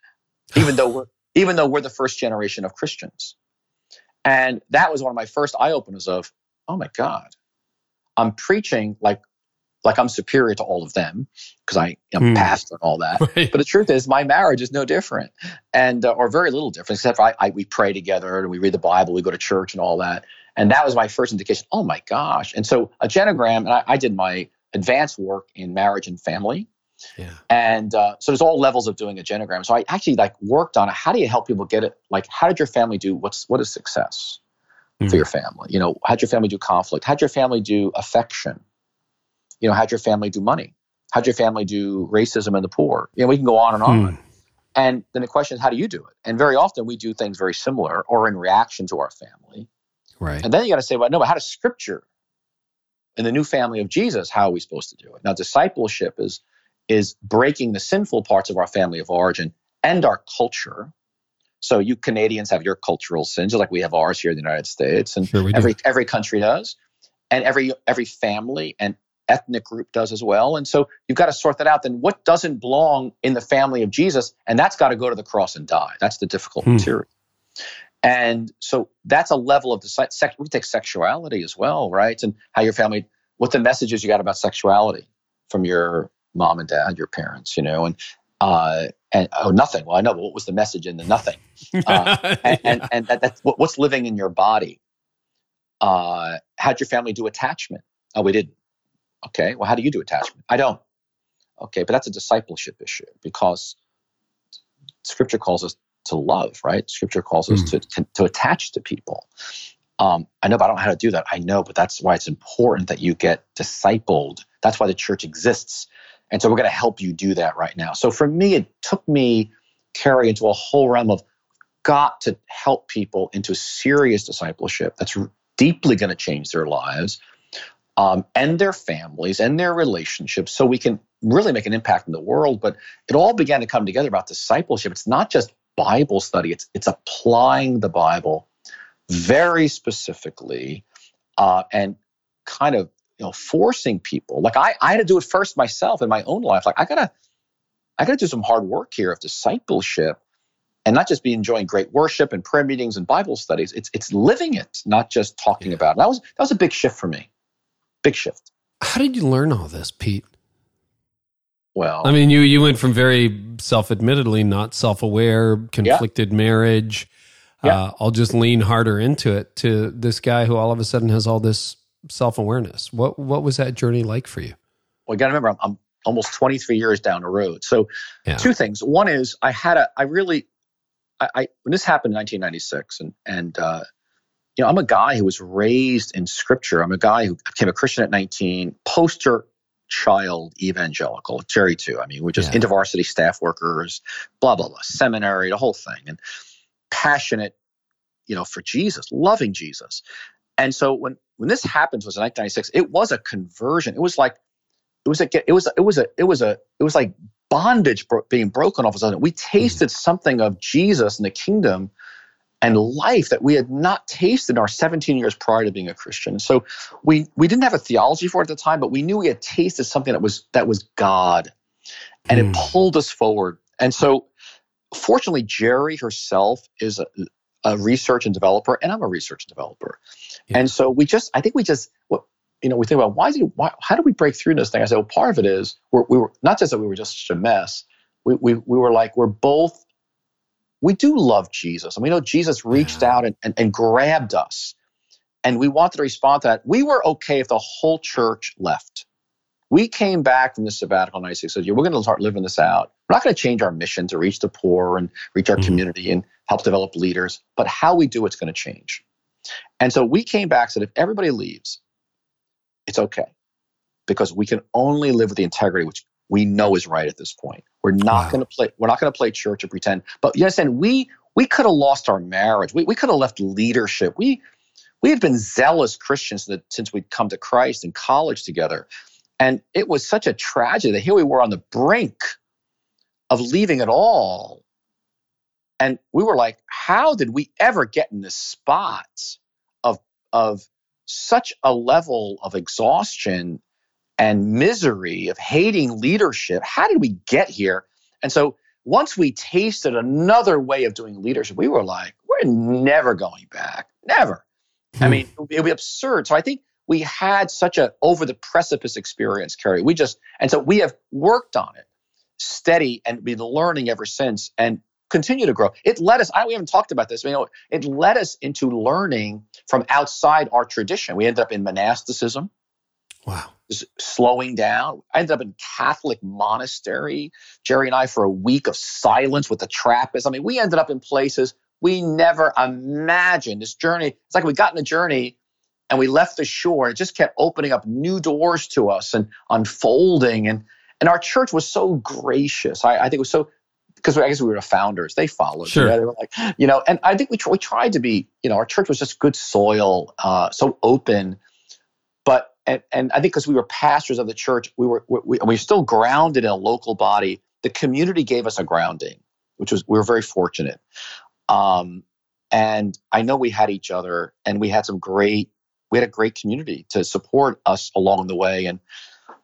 even though we're even though we're the first generation of Christians. And that was one of my first eye openers of, oh my God, I'm preaching like like I'm superior to all of them because I am mm. pastor and all that. *laughs* Right. But the truth is, my marriage is no different, and uh, or very little different, except for I, I, we pray together and we read the Bible, we go to church and all that. And that was my first indication. Oh my gosh! And so a genogram, and I, I did my advanced work in marriage and family, yeah. And uh, so there's all levels of doing a genogram. So I actually like worked on it. how do you help people get it? Like, how did your family do? What's what is success mm-hmm. for your family? You know, how'd your family do conflict? How'd your family do affection? You know, how'd your family do money? How'd your family do racism and the poor? You know, we can go on and on. Mm. And then the question is, how do you do it? And very often we do things very similar or in reaction to our family. Right. And then you got to say, well, no, but how does scripture in the new family of Jesus, how are we supposed to do it? Now, discipleship is is breaking the sinful parts of our family of origin and our culture. So you Canadians have your cultural sins, like we have ours here in the United States, and sure every do. every country does, and every every family and ethnic group does as well. And so you've got to sort that out. Then what doesn't belong in the family of Jesus, and that's got to go to the cross and die. That's the difficult hmm. material. And so that's a level of the sex. We take sexuality as well, right? And how your family, what the messages you got about sexuality from your mom and dad, your parents, you know, and uh, and oh, nothing. Well, I know, but what was the message in the nothing? Uh, *laughs* and, and, and that, that's what's living in your body. Uh, how'd your family do attachment? Oh, we didn't. Okay. Well, how do you do attachment? I don't. Okay, but that's a discipleship issue because Scripture calls us to love, right? Scripture calls us mm. to, to, to attach to people. Um, I know, but I don't know how to do that. I know, but that's why it's important that you get discipled. That's why the church exists and so we're going to help you do that right now. So for me, it took me Carey into a whole realm of got to help people into serious discipleship that's deeply going to change their lives um, and their families and their relationships so we can really make an impact in the world. But it all began to come together about discipleship. It's not just Bible study, it's, it's applying the Bible very specifically uh, and kind of you know forcing people. Like I, I had to do it first myself in my own life. Like i gotta i gotta do some hard work here of discipleship and not just be enjoying great worship and prayer meetings and bible studies. It's it's living it not just talking yeah. about it. That was that was a big shift for me. Big shift. How did you learn all this pete? Well i mean you you went from very self-admittedly not self-aware conflicted yeah. marriage yeah. Uh, i'll just lean harder into it to this guy who all of a sudden has all this self awareness. What what was that journey like for you? Well, you got to remember, I'm, I'm, almost 23 years down the road. So, yeah. two things. One is I had a, I really, I, I when this happened in 1996, and and uh, you know, I'm a guy who was raised in Scripture. I'm a guy who became a Christian at 19, poster child evangelical. Geri too. I mean, we're just Yeah. InterVarsity staff workers, blah blah blah, seminary, the whole thing, and passionate, you know, for Jesus, loving Jesus. And so when when this happens was in 1996, it was a conversion. It was like it was a it was it was a it was a it was like bondage bro- being broken off of sudden. We tasted something of Jesus and the kingdom and life that we had not tasted in our 17 years prior to being a Christian. So we we didn't have a theology for it at the time, but we knew we had tasted something that was that was God, and Hmm. it pulled us forward. And so, fortunately, Geri herself is a, a research and developer, and I'm a research developer. Yeah. And so we just, I think we just, you know, we think about why did why how do we break through this thing? I said, well, part of it is we're, we were not just that we were just such a mess. We we we were like we're both we do love Jesus. And we know Jesus reached Yeah. out and, and, and grabbed us. And we wanted to respond to that. We were okay if the whole church left. We came back from the sabbatical in 96 said, yeah, we're going to start living this out. We're not going to change our mission to reach the poor and reach our Mhm. community and help develop leaders, but how we do it's going to change. And so we came back said, if everybody leaves, it's okay because we can only live with the integrity which we know is right at this point. We're not Wow. going to play. We're not going to play church or pretend. But you understand, we we could have lost our marriage. We we could have left leadership. We we had been zealous Christians since we'd come to Christ in college together, and it was such a tragedy that here we were on the brink of leaving it all, and we were like, how did we ever get in this spot of of such a level of exhaustion and misery of hating leadership. How did we get here? And so once we tasted another way of doing leadership, we were like, we're never going back. Never. I Hmm. mean, would be- it would be absurd. So I think we had such a over the precipice experience, Carey. We just and so we have worked on it, steady, and been learning ever since, and continue to grow. It led us. I we haven't talked about this. You know, it led us into learning from outside our tradition. We ended up in monasticism wow. slowing down. I ended up in Catholic monastery. Geri and I for a week of silence with the Trappists. I mean, we ended up in places we never imagined. This journey, it's like we got in a journey and we left the shore and it just kept opening up new doors to us and unfolding. And and our church was so gracious. I, I think it was so because I guess we were the founders. They followed. you Sure. know, They were like, you know, and I think we, we tried to be, you know, our church was just good soil, uh, so open but and, and I think because we were pastors of the church, we were we, we, we were still grounded in a local body. The community gave us a grounding, which was we were very fortunate. Um, and I know we had each other, and we had some great we had a great community to support us along the way, and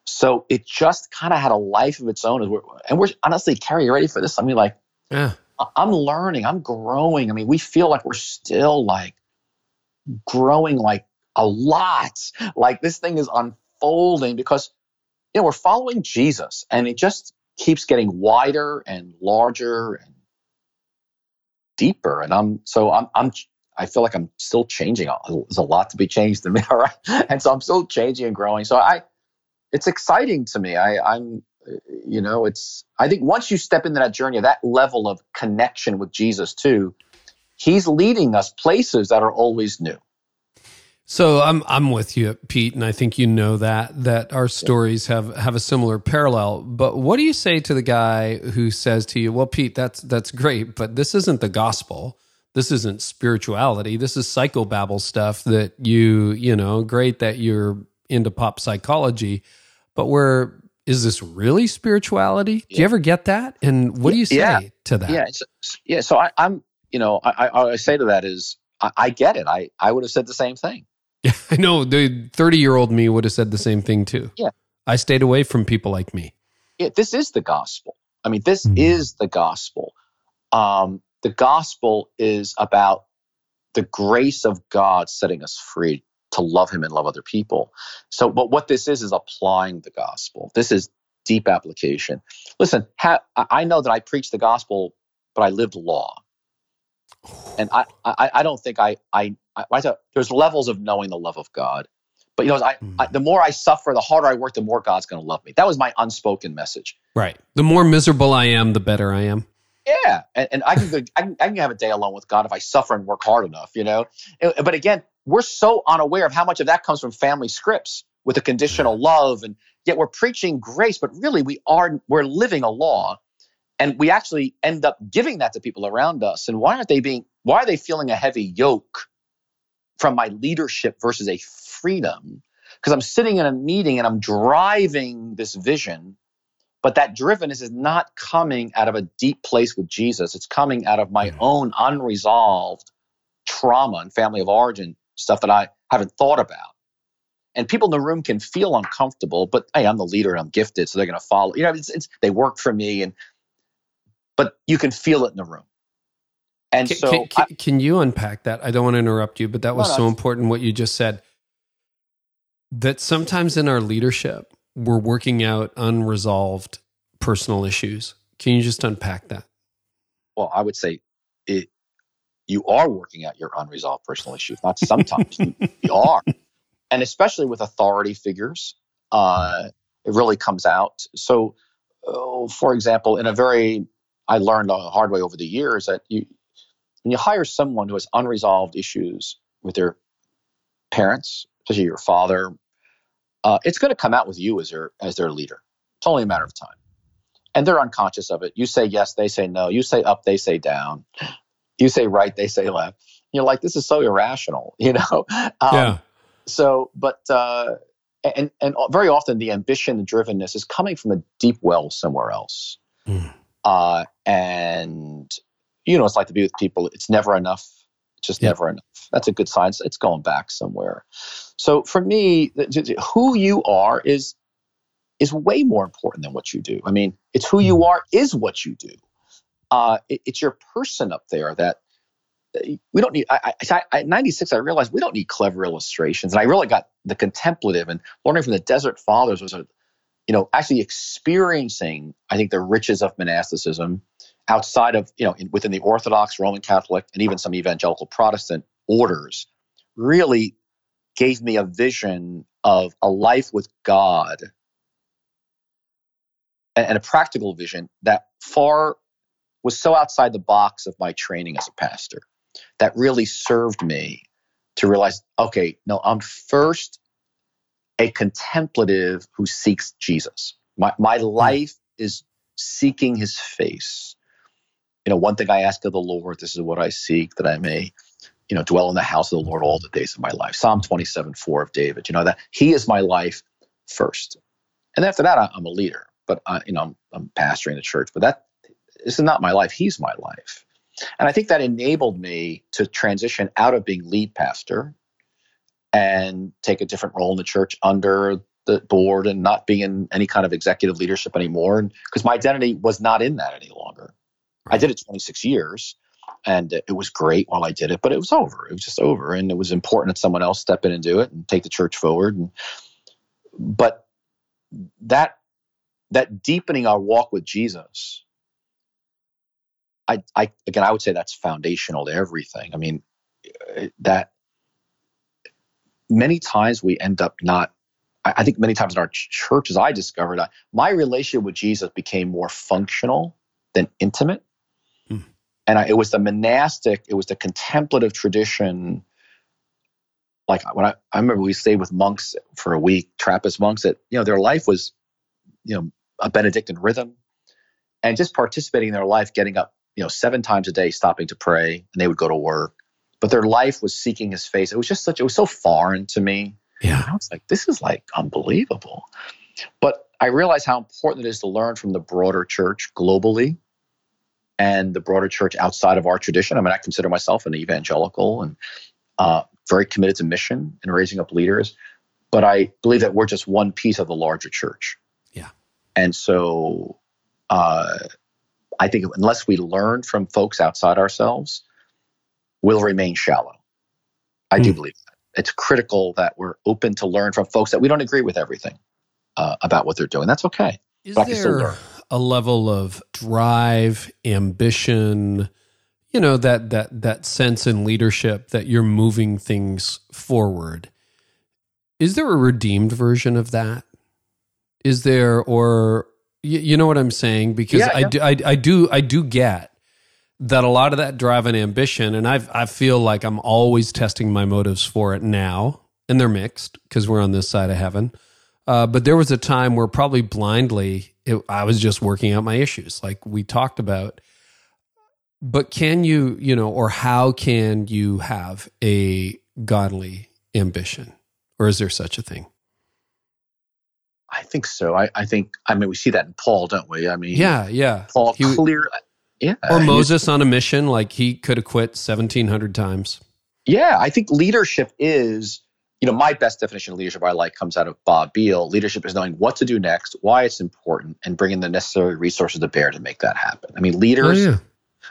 so it just kind of had a life of its own. And we're, and we're honestly, Carey, you ready for this? I mean, like Yeah. I'm learning, I'm growing. I mean, we feel like we're still like growing like a lot. Like this thing is unfolding because you know we're following Jesus and it just keeps getting wider and larger and deeper. And I'm so I'm I'm I feel like I'm still changing. There's a lot to be changed in me, *laughs* all right? And so I'm still changing and growing. So I it's exciting to me. I, I'm uh, you know, it's I think once you step into that journey, that level of connection with Jesus too, he's leading us places that are always new. So I'm I'm with you, Pete, and I think you know that that our stories have have a similar parallel. But what do you say to the guy who says to you, "Well, Pete, that's that's great, but this isn't the gospel. This isn't spirituality. This is psychobabble stuff that you you know. Great that you're into pop psychology, but where is this really spirituality? Do you ever get that? And what do you say Yeah. to that? Yeah, so, yeah. So I, I'm, you know, I, I, I say to that is, I, I get it. I, I would have said the same thing. Yeah, *laughs* I know the 30 year old me would have said the same thing too. Yeah. I stayed away from people like me. Yeah, this is the gospel. I mean, this Mhm. is the gospel. Um, the gospel is about the grace of God setting us free to love Him and love other people. So, but what this is is applying the gospel. This is deep application. Listen, ha, I know that I preach the gospel, but I lived law. and I, I, I don't think I, I, I, I thought there's levels of knowing the love of God, but you know, I, hmm. I the more I suffer, the harder I work, the more God's going to love me. That was my unspoken message. Right. The more miserable I am, the better I am. Yeah, and, and I can go, I can, I can have a day alone with God if I suffer and work hard enough, you know. But again, we're so unaware of how much of that comes from family scripts with a conditional love and yet we're preaching grace, but really we are we're living a law. And we actually end up giving that to people around us. And why aren't they being why are they feeling a heavy yoke from my leadership versus a freedom? Because I'm sitting in a meeting and I'm driving this vision, but that drivenness is not coming out of a deep place with Jesus. It's coming out of my mm. own unresolved trauma and family of origin stuff that I haven't thought about and people in the room can feel uncomfortable but hey i'm the leader and i'm gifted so they're going to follow you know it's, it's they work for me and but you can feel it in the room and can, so can, I, can, you unpack that i don't want to interrupt you but that was no, no, so important what you just said that sometimes in our leadership we're working out unresolved personal issues. Can you just unpack that? Well i would say it you are working out your unresolved personal issues not sometimes you are. And especially with authority figures, uh, it really comes out. So, uh, for example, in a very, I learned the hard way over the years that you, when you hire someone who has unresolved issues with their parents, especially your father, uh, it's going to come out with you as their as their leader. It's only a matter of time, and they're unconscious of it. You say yes, they say no. You say up, they say down. You say right, they say left. You're like, this is so irrational, *laughs* you know. Um, yeah so, but uh, and and very often the ambition, the drivenness is coming from a deep well somewhere else. Mm. Uh, and you know, it's like to be with people. It's never enough. Just never enough. That's a good sign. It's going back somewhere. So for me, who you are is is way more important than what you do. I mean, it's who you hmm. are is what you do. Uh, it, it's your person up there that we don't need I, I, I, 96 i realized we don't need clever illustrations and i really got the contemplative and learning from the desert fathers was a, you know actually experiencing i think the riches of monasticism outside of you know in, within the orthodox roman catholic and even some evangelical protestant orders really gave me a vision of a life with god and, and a practical vision that far was so outside the box of my training as a pastor that really served me to realize okay, no, I'm first a contemplative who seeks Jesus. My, my hmm. life is seeking his face. You know, one thing I ask of the Lord, this is what I seek, that I may, you know, dwell in the house of the Lord all the days of my life. Psalm 27, 4 of David, you know, that he is my life first. And after that, I'm a leader, but, I, you know, I'm, I'm pastoring the church, but that, this is not my life. He's my life. And I think that enabled me to transition out of being lead pastor and take a different role in the church under the board and not being in any kind of executive leadership anymore. Because my identity was not in that any longer. I did it 26 years and it was great while I did it, but it was over. It was just over. And it was important that someone else step in and do it and take the church forward. And, but that, that deepening our walk with Jesus I, I again, I would say that's foundational to everything. I mean, uh, that many times we end up not. I, think many times in our churches, I discovered uh, my relationship with Jesus became more functional than intimate. And I, it was the monastic, it was the contemplative tradition. Like when I, I remember we stayed with monks for a week, Trappist monks. That you know their life was, you know, a Benedictine rhythm, and just participating in their life, getting up you know, seven times a day stopping to pray, and they would go to work. But their life was seeking his face. It was just such, it was so foreign to me. Yeah. And I was like, this is like unbelievable. But I realized how important it is to learn from the broader church globally and the broader church outside of our tradition. I mean, I consider myself an evangelical and uh, very committed to mission and raising up leaders. But I believe that we're just one piece of the larger church. Yeah. And so uh, I think unless we learn from folks outside ourselves, we'll remain shallow. I mm. do hmm. believe that. It's critical that we're open to learn from folks that we don't agree with everything uh, about what they're doing. That's okay. Is there a level of drive, ambition, you know, that that that sense in leadership that you're moving things forward? Is there a redeemed version of that? Is there or you know what I'm saying? Because yeah, I, yeah. Do, I, I do I do get that a lot of that drive and ambition, and I I feel like I'm always testing my motives for it now, and they're mixed because we're on this side of heaven. Uh, but there was a time where probably blindly, it, I was just working out my issues, like we talked about. But can you, you know, or how can you have a godly ambition? Or is there such a thing? I think so. I, I think, I mean, we see that in Paul, don't we? I mean, yeah, yeah. Paul he, clear, yeah. Or Moses on a mission, like he could have quit 1700 times. Yeah, I think leadership is, you know, my best definition of leadership I like comes out of Bob Biehl. Leadership is knowing what to do next, why it's important, and bringing the necessary resources to bear to make that happen. I mean, leaders oh, yeah.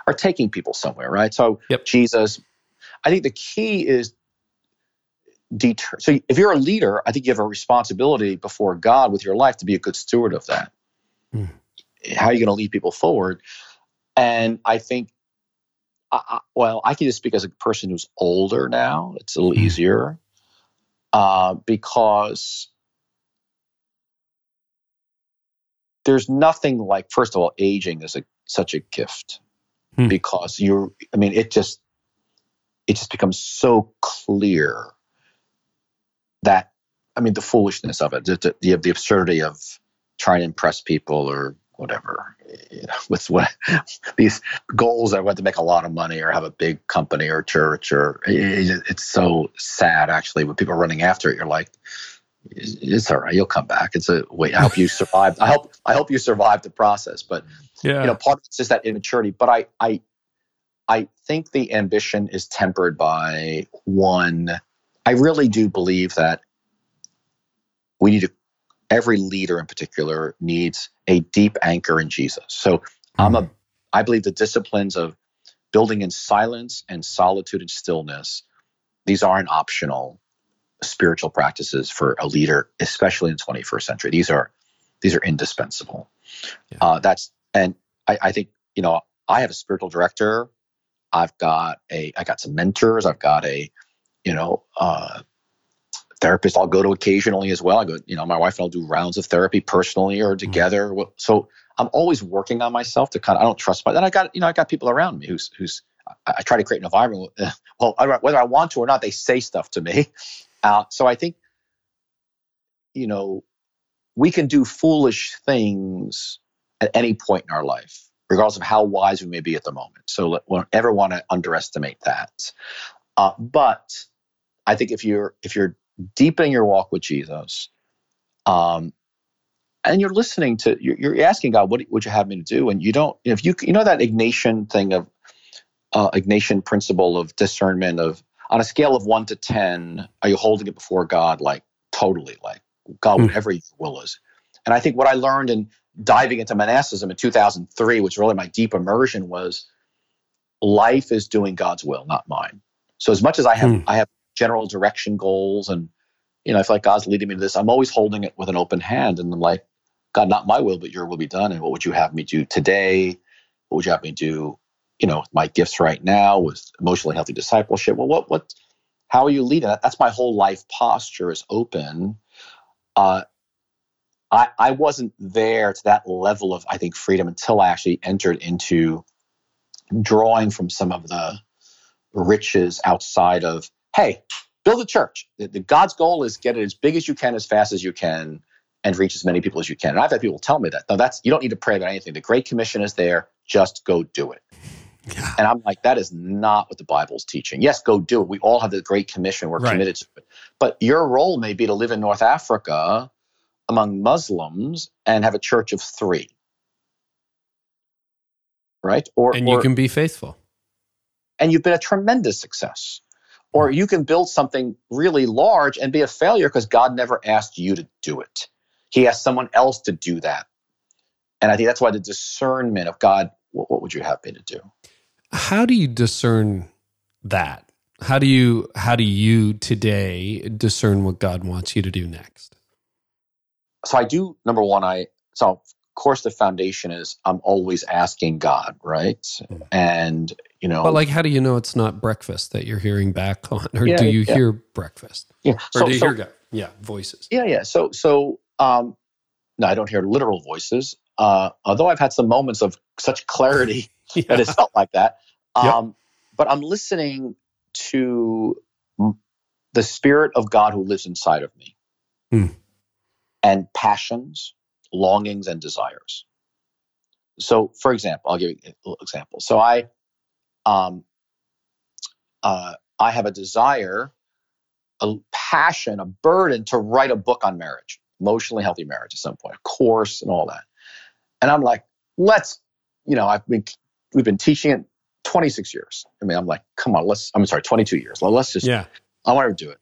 are taking people somewhere, right? So, yep. Jesus, I think the key is deter. So if you're a leader, I think you have a responsibility before God with your life to be a good steward of that. Mm. How are you going to lead people forward? And I think, I, well, I can just speak as a person who's older now. It's a little mm. easier uh, because there's nothing like, first of all, aging is a, such a gift mm. because you're, I mean, it just, it just becomes so clear that I mean the foolishness of it, the, the, the absurdity of trying to impress people or whatever you know, *laughs* with what these goals that want to make a lot of money or have a big company or church or it, it's so sad actually when people are running after it you're like it's all right you'll come back it's a wait i hope you *laughs* survive i hope i hope you survive the process but yeah. you know part of it's just that immaturity but i i i think the ambition is tempered by one I really do believe that we need to, every leader in particular needs a deep anchor in Jesus. So mm-hmm. I'm a, hmm. Believe the disciplines of building in silence and solitude and stillness, these aren't optional spiritual practices for a leader, especially in the 21st century. These are, these are indispensable. Yeah. Uh, that's, and I, I think, you know, I have a spiritual director. I've got a, I got some mentors. I've got a, you know, uh, therapist I'll go to occasionally as well. I go, you know, my wife and I'll do rounds of therapy personally or mm-hmm. together. Mm-hmm. So I'm always working on myself to kind of, I don't trust my, then I got, you know, I got people around me who's, who's, I, I try to create an environment. Well, whether I want to or not, they say stuff to me. *laughs* Uh, so I think, you know, we can do foolish things at any point in our life, regardless of how wise we may be at the moment. So don't ever want to underestimate that. Uh, but I think if you're if you're deepening your walk with Jesus, um, and you're listening to you're, you're asking God, what would you have me to do? And you don't if you you know that Ignatian thing of uh, Ignatian principle of discernment of on a scale of one to ten, are you holding it before God like totally like God, mm. whatever your will is? And I think what I learned in diving into monasticism in 2003, which really my deep immersion was life is doing God's will, not mine. So as much as I have hmm. I have general direction goals and you know, I feel like God's leading me to this, I'm always holding it with an open hand and I'm like, God, not my will, but your will be done. And what would you have me do today? What would you have me do, you know, my gifts right now with emotionally healthy discipleship? Well, what what how are you leading? That, that's my whole life posture is open. Uh, I, I wasn't there to that level of, I think, freedom until I actually entered into drawing from some of the riches outside of, hey, build a church. The, the, God's goal is get it as big as you can, as fast as you can, and reach as many people as you can. And I've had people tell me that. No, that's you don't need to pray about anything. The Great Commission is there. Just go do it. Yeah. And I'm like, that is not what the Bible's teaching. Yes, go do it. We all have the Great Commission. We're right. committed to it. But your role may be to live in North Africa among Muslims and have a church of three. Right? Or and you or, can be faithful and you've been a tremendous success. Or you can build something really large and be a failure because God never asked you to do it. He asked someone else to do that. And I think that's why the discernment of God, what, what would you have me to do? How do you discern that? How do you how do you today discern what God wants you to do next? So I do number one, I so course the foundation is I'm always asking God, right? Mm. And you know but like how do you know it's not breakfast that you're hearing back *laughs* on or yeah, do you yeah. hear breakfast yeah or so, do you so, hear yeah voices yeah yeah so so um no i don't hear literal voices uh although i've had some moments of such clarity yeah. *laughs* *laughs* that it felt like that um yep. but i'm listening to the spirit of god who lives inside of me hmm. and passions, longings, and desires. So, for example, I'll give you an example. So, I, um, uh, I have a desire, a passion, a burden to write a book on marriage, emotionally healthy marriage at some point, a course and all that. And I'm like, let's, you know, I've been, we've been teaching it 26 years. I mean, I'm like, come on, let's, I'm sorry, 22 years. Well, let's just, yeah. I want to do it.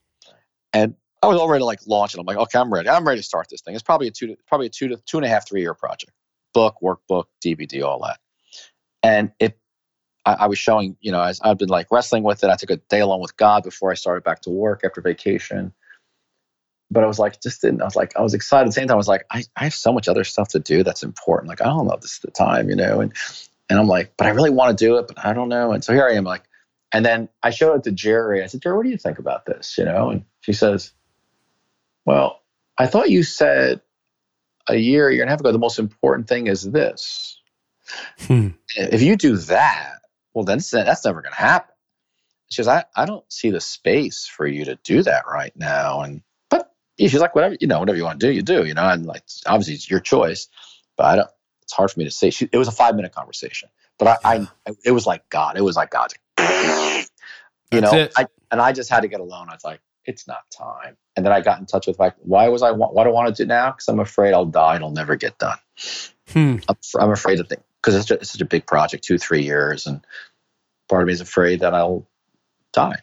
And I was already like launch launching. I'm like, okay, I'm ready. I'm ready to start this thing. It's probably a two, to, probably a two to two and a half, three year project. Book, workbook, DVD, all that. And it, I, I was showing, you know, as I've been like wrestling with it. I took a day alone with God before I started back to work after vacation. But I was like, just didn't. I was like, I was excited. At the same time, I was like, I, I have so much other stuff to do that's important. Like, I don't know if this is the time, you know. And and I'm like, but I really want to do it, but I don't know. And so here I am, like, and then I showed it to Geri. I said, Geri, what do you think about this? You know, and she says, Well, I thought you said a year, a year and a half ago, the most important thing is this. Hmm. If you do that, well, then that's never going to happen. She goes, I, I don't see the space for you to do that right now. And, but she's like, whatever, you know, whatever you want to do, you do, you know, and like, obviously it's your choice, but I don't, it's hard for me to say. She, it was a five minute conversation, but I, yeah. I, it was like God. It was like God. you That's know, I, and I just had to get alone. I was like, it's not time. And then I got in touch with like, why was I what do I want to do now? Because I'm afraid I'll die and I'll never get done. Hmm. I'm, I'm, afraid of things because it's, it's, such a big project, two three years, and part of me is afraid that I'll die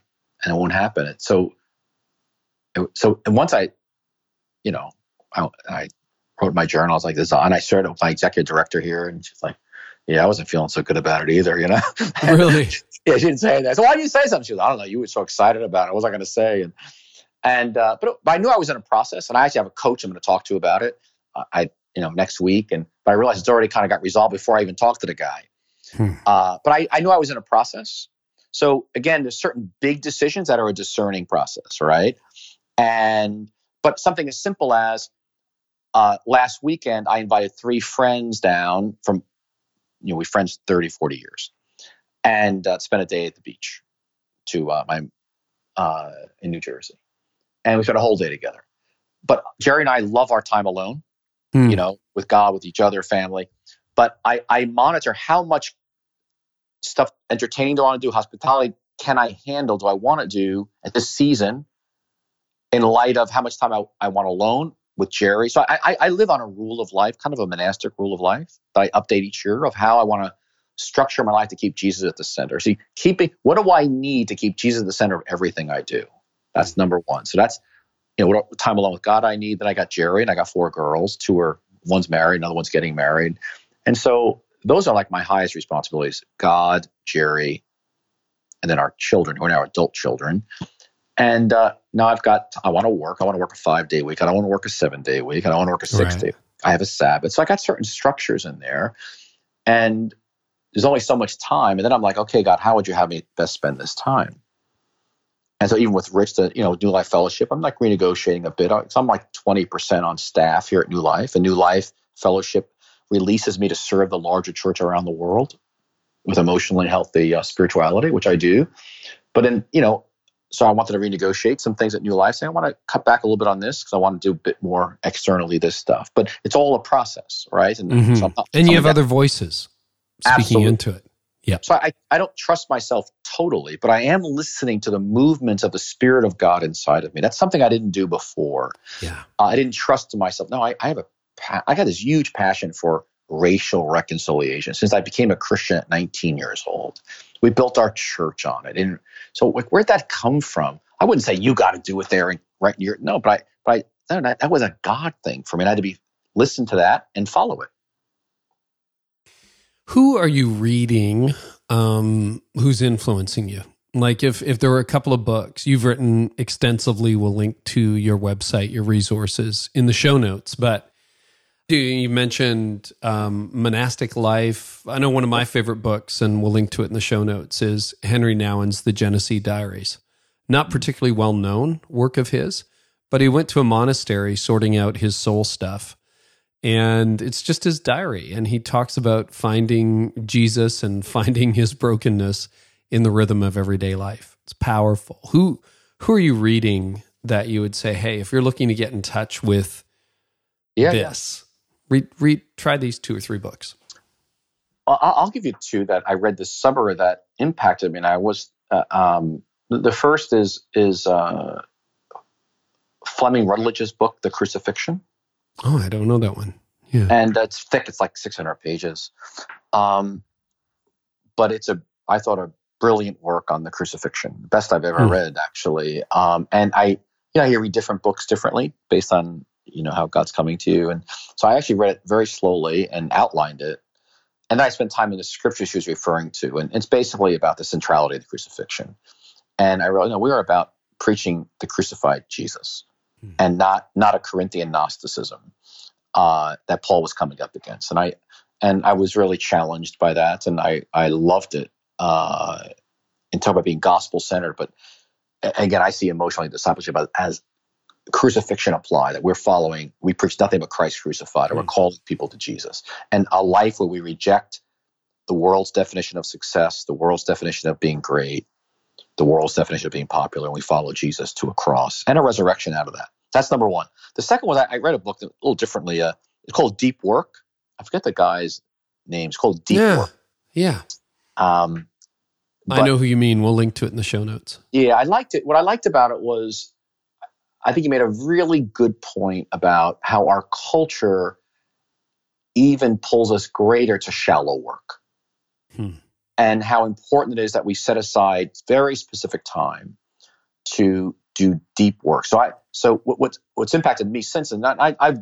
and it won't happen. And so, so and once I, you know, I, I wrote my journal. I was like, this on, I shared it with my executive director here, and she's like, yeah, I wasn't feeling so good about it either, you know. *laughs* Really? Yeah, she didn't say that. So why did you say something? She was, I don't know. You were so excited about it. What was I going to say? And and uh, but, but I knew I was in a process, and I actually have a coach I'm going to talk to about it. Uh, I you know next week, and but I realized it's already kind of got resolved before I even talked to the guy. Hmm. Uh, but I, I knew I was in a process. So again, there's certain big decisions that are a discerning process, right? And but something as simple as uh, last weekend, I invited three friends down from, you know, we friends 30, 40 years, and uh, spent a day at the beach to uh, my uh, in New Jersey, and we spent a whole day together. But Geri and I love our time alone, hmm. you know, with God, with each other, family. But I, I monitor how much stuff entertaining do I want to do, hospitality can I handle, do I want to do at this season in light of how much time I, I want alone with Geri. So I, I, live on a rule of life, kind of a monastic rule of life that I update each year of how I want to structure my life to keep Jesus at the center. See, keeping what do I need to keep Jesus at the center of everything I do? That's number one. So that's you know what time alone with God I need. Then I got Geri and I got four girls. Two are one's married, another one's getting married, and so those are like my highest responsibilities: God, Geri, and then our children, who are now adult children. And uh, now I've got, I want to work. I want to work a five day week. I don't want to work a seven day week. I don't want to work a six right. day. I have a Sabbath. So I got certain structures in there. And there's only so much time. And then I'm like, okay, God, how would you have me best spend this time? And so even with Rich, the you know New Life Fellowship, I'm like renegotiating a bit. So I'm like 20% on staff here at New Life. And New Life Fellowship releases me to serve the larger church around the world with emotionally healthy uh, spirituality, which I do. But then you know so I wanted to renegotiate some things at New Life. Saying I want to cut back a little bit on this because I want to do a bit more externally this stuff. But it's all a process, right? And, mm-hmm. so and you have other voices speaking Absolutely. into it. Yeah. So I, I don't trust myself totally, but I am listening to the movements of the Spirit of God inside of me. That's something I didn't do before. Yeah. Uh, I didn't trust myself. No, I, I have a I got this huge passion for racial reconciliation since I became a Christian at 19 years old. We built our church on it. And so where'd that come from? I wouldn't say you got to do it there and right your no, but I but I that, that was a God thing for me. And I had to be listen to that and follow it. Who are you reading? Um, who's influencing you? Like if if there were a couple of books you've written extensively, we'll link to your website, your resources in the show notes. But you mentioned um, monastic life. I know one of my favorite books, and we'll link to it in the show notes, is Henri Nouwen's The Genesee Diaries. Not particularly well known work of his, but he went to a monastery sorting out his soul stuff. And it's just his diary. And he talks about finding Jesus and *laughs* finding his brokenness in the rhythm of everyday life. It's powerful. Who who are you reading that you would say, hey, if you're looking to get in touch with Yeah. this? Read, read, try these two or three books. I'll give you two that I read this summer that impacted me. And I was, uh, um, the- the first is, is uh, Fleming Rutledge's book, The Crucifixion. Oh, I don't know that one. Yeah. and it's thick. It's like 600 pages, um, but it's a I thought a brilliant work on the crucifixion, best I've ever Hmm. read actually. Um, and I, you know, you read different books differently based on you know how God's coming to you, and so I actually read it very slowly and outlined it. And then I spent time in the scripture she was referring to, and it's basically about the centrality of the crucifixion. And I wrote, you know, we are about preaching the crucified Jesus, Hmm. and not not a Corinthian Gnosticism uh, that Paul was coming up against, and I and I was really challenged by that, and I I loved it. Uh, and talk about being gospel centered, but again, I see emotionally discipleship as, as crucifixion apply that we're following. We preach nothing but Christ crucified, and we're Mm. calling people to Jesus, and a life where we reject the world's definition of success, the world's definition of being great, the world's definition of being popular, and we follow Jesus to a cross and a resurrection out of that. That's number one. The second was I, I read a book that, a little differently. Uh, it's called Deep Work. I forget the guy's name. It's called Deep yeah. Work. Yeah. Um, I know who you mean. We'll link to it in the show notes. Yeah, I liked it. What I liked about it was I think he made a really good point about how our culture even pulls us greater to shallow work. Hmm. And how important it is that we set aside very specific time to do deep work. So I so what, what's what's impacted me since and I I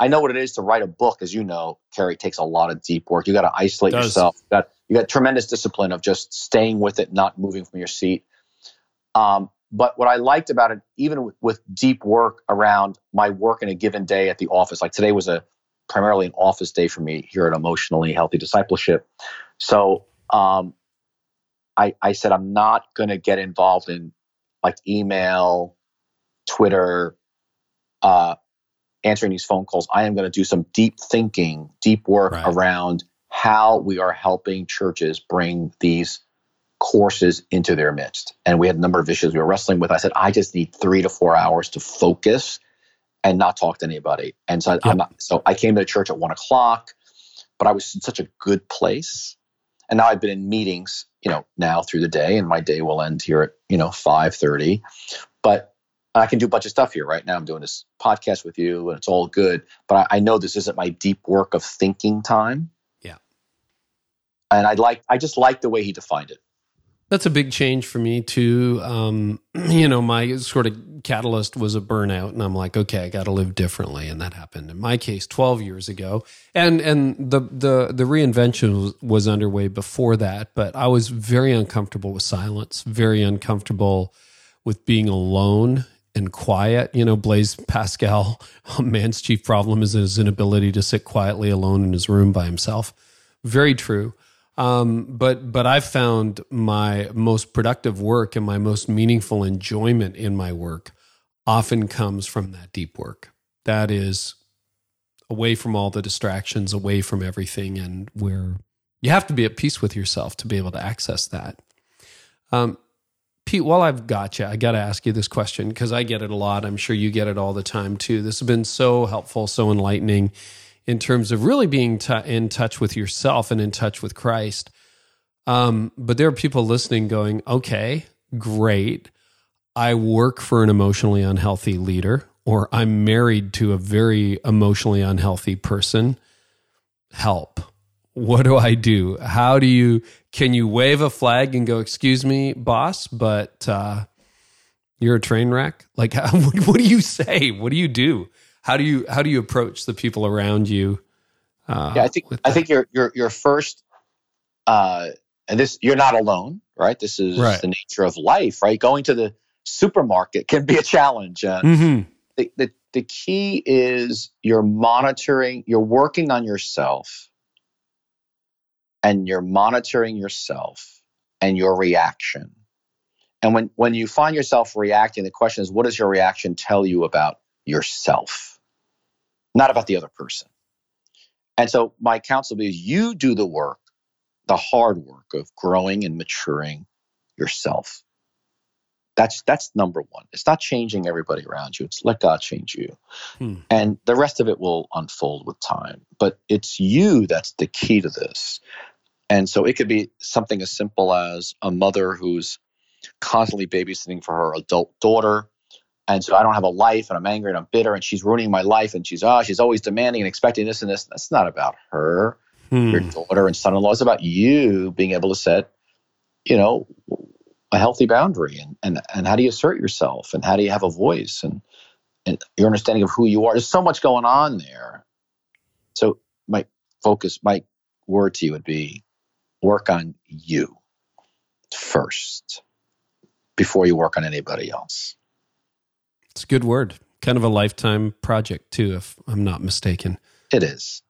I know what it is to write a book, as you know, Carey takes a lot of deep work. You got to isolate yourself. You got you got tremendous discipline of just staying with it, not moving from your seat. Um, but what I liked about it, even with, with deep work around my work in a given day at the office, like today was a primarily an office day for me here at Emotionally Healthy Discipleship. So um, I, I said I'm not going to get involved in like email, Twitter, uh, answering these phone calls. I am going to do some deep thinking, deep work Right. around how we are helping churches bring these courses into their midst. And we had a number of issues we were wrestling with. I said, I just need three to four hours to focus and not talk to anybody. And so, I, Yep. I'm not, so I came to church at one o'clock, but I was in such a good place. And now I've been in meetings, you know, now through the day, and my day will end here at you know five thirty. But I can do a bunch of stuff here right now. I'm doing this podcast with you, and it's all good. But I, I know this isn't my deep work of thinking time. Yeah. And I like, I just like the way he defined it. That's a big change for me too. Um, *clears throat* you know, my sort of catalyst was a burnout, and I'm like, okay, I got to live differently, and that happened in my case 12 years ago. And and the the the reinvention was, was underway before that, but I was very uncomfortable with silence, very uncomfortable with being alone and quiet. You know, Blaise Pascal, *laughs* man's chief problem is his inability to sit quietly alone in his room by himself. Very true. Um, but but I've found my most productive work and my most meaningful enjoyment in my work often comes from that deep work. That is away from all the distractions, away from everything, and where you have to be at peace with yourself to be able to access that. Um, Pete, while I've got you, I got to ask you this question because I get it a lot. I'm sure you get it all the time too. This has been so helpful, so enlightening in terms of really being t- in touch with yourself and in touch with Christ. Um, but there are people listening going, okay, great. I work for an emotionally unhealthy leader, or I'm married to a very emotionally unhealthy person. Help. What do I do? How do you, can you wave a flag and go, excuse me, boss, but uh, you're a train wreck? Like, *laughs* what do you say? What do you do? How do you how do you approach the people around you? Uh, yeah, I think I think your your your first, uh, and this you're not alone, right? This is Right. the nature of life, right? Going to the supermarket can be a challenge. Uh, Mhm. the, the the key is you're monitoring, you're working on yourself, and you're monitoring yourself and your reaction. And when when you find yourself reacting, the question is, what does your reaction tell you about yourself, not about the other person? And so my counsel is you do the work, the hard work of growing and maturing yourself. That's that's number one. It's not changing everybody around you. It's let God change you, hmm. and the rest of it will unfold with time. But it's you that's the key to this. And so it could be something as simple as a mother who's constantly babysitting for her adult daughter. And so I don't have a life and I'm angry and I'm bitter and she's ruining my life and she's, oh, she's always demanding and expecting this and this. That's not about her, hmm. your daughter and son in law. It's about you being able to set, you know, a healthy boundary and, and, and how do you assert yourself and how do you have a voice and, and your understanding of who you are. There's so much going on there. So my focus, my word to you would be work on you first before you work on anybody else. It's a good word. Kind of a lifetime project, too, if I'm not mistaken. It is.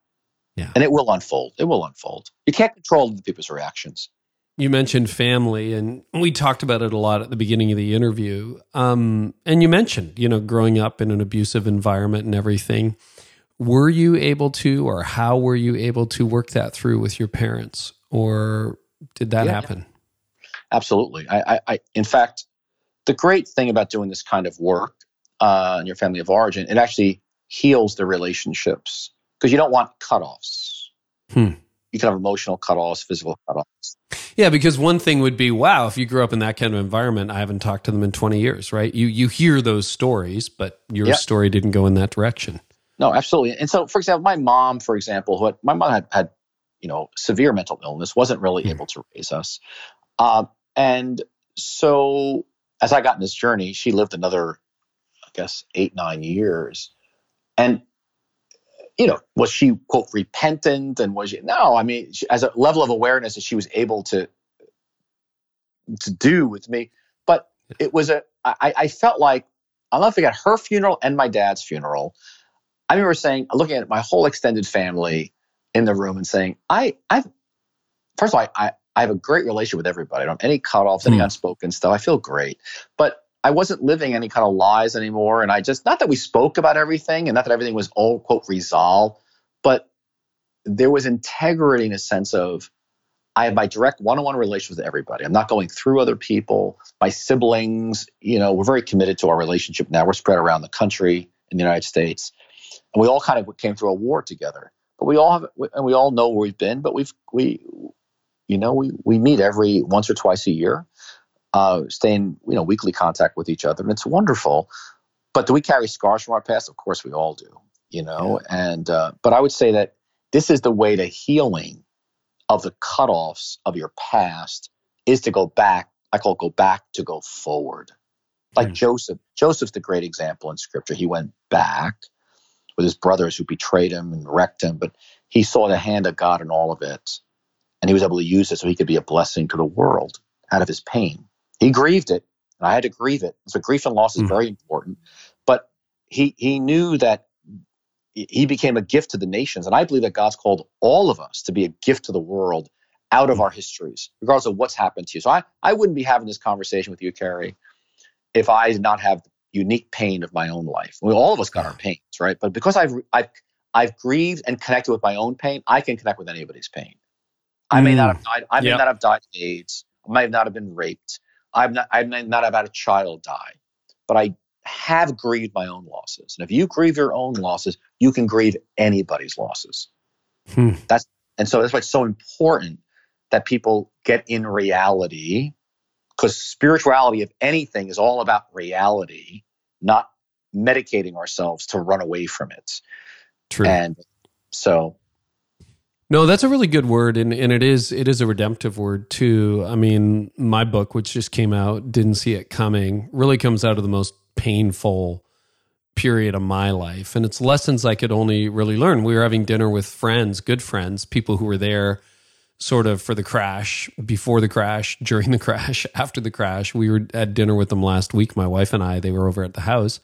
Yeah. And it will unfold. It will unfold. You can't control the people's reactions. You mentioned family, and we talked about it a lot at the beginning of the interview. Um, and you mentioned, you know, growing up in an abusive environment and everything. Were you able to, or how were you able to work that through with your parents? or did that yeah, happen? Absolutely. I, I, I, in fact, the great thing about doing this kind of work uh, in your family of origin, it actually heals the relationships because you don't want cutoffs. Hmm. You can have emotional cutoffs, physical cutoffs. Yeah, because one thing would be, wow, if you grew up in that kind of environment, I haven't talked to them in 20 years, right? You you hear those stories, but your yep. story didn't go in that direction. No, absolutely. And so, for example, my mom, for example, who had, my mom had, had you know severe mental illness, wasn't really mm. able to raise us, uh, and so as I got in this journey, she lived another, guess, eight nine years, and you know, was she quote repentant and was she? No, I mean, she, as a level of awareness that she was able to to do with me, but it was a. I, I felt like I'll never forget her funeral and my dad's funeral. I remember saying, looking at my whole extended family, in the room and saying, I, I've, first of all, I, I have a great relationship with everybody. I don't have any cutoffs, any mm. unspoken stuff. I feel great. But I wasn't living any kind of lies anymore. And I just, not that we spoke about everything and not that everything was all, quote, resolved, but there was integrity in a sense of, I have my direct one-on-one relationship with everybody. I'm not going through other people. My siblings, you know, we're very committed to our relationship now. We're spread around the country in the United States. And we all kind of came through a war together. But we all have, and we all know where we've been. But we've we, you know, we we meet every once or twice a year, uh, stay in you know weekly contact with each other, and it's wonderful. But do we carry scars from our past? Of course, we all do. You know, yeah. and uh, but I would say that this is the way to healing of the cutoffs of your past is to go back. I call it go back to go forward. Like mm. Joseph. Joseph's the great example in scripture. He went back with his brothers who betrayed him and wrecked him, but he saw the hand of God in all of it. And he was able to use it so he could be a blessing to the world out of his pain. He grieved it, and I had to grieve it. So grief and loss is mm. very important. But he he knew that he became a gift to the nations. And I believe that God's called all of us to be a gift to the world out of mm. our histories, regardless of what's happened to you. So I, I wouldn't be having this conversation with you, Carey, if I did not have unique pain of my own life. We all of us got our pains, right? But because I've I've I've grieved and connected with my own pain, I can connect with anybody's pain. I may not have mm. died. I may yep. not have died of AIDS. I might not have been raped. I'm not. I may not had a child die, but I have grieved my own losses. And if you grieve your own losses, you can grieve anybody's losses. Hmm. That's and so that's why it's so important that people get in reality because spirituality, if anything, is all about reality, not medicating ourselves to run away from it. True. And so no, that's a really good word, and, and it is it is a redemptive word too. I mean, my book, which just came out, didn't see it coming, really comes out of the most painful period of my life, and it's lessons I could only really learn. We were having dinner with friends, good friends, people who were there sort of for the crash, before the crash, during the *laughs* crash, after the crash. We were at dinner with them last week, my wife and I. They were over at the house.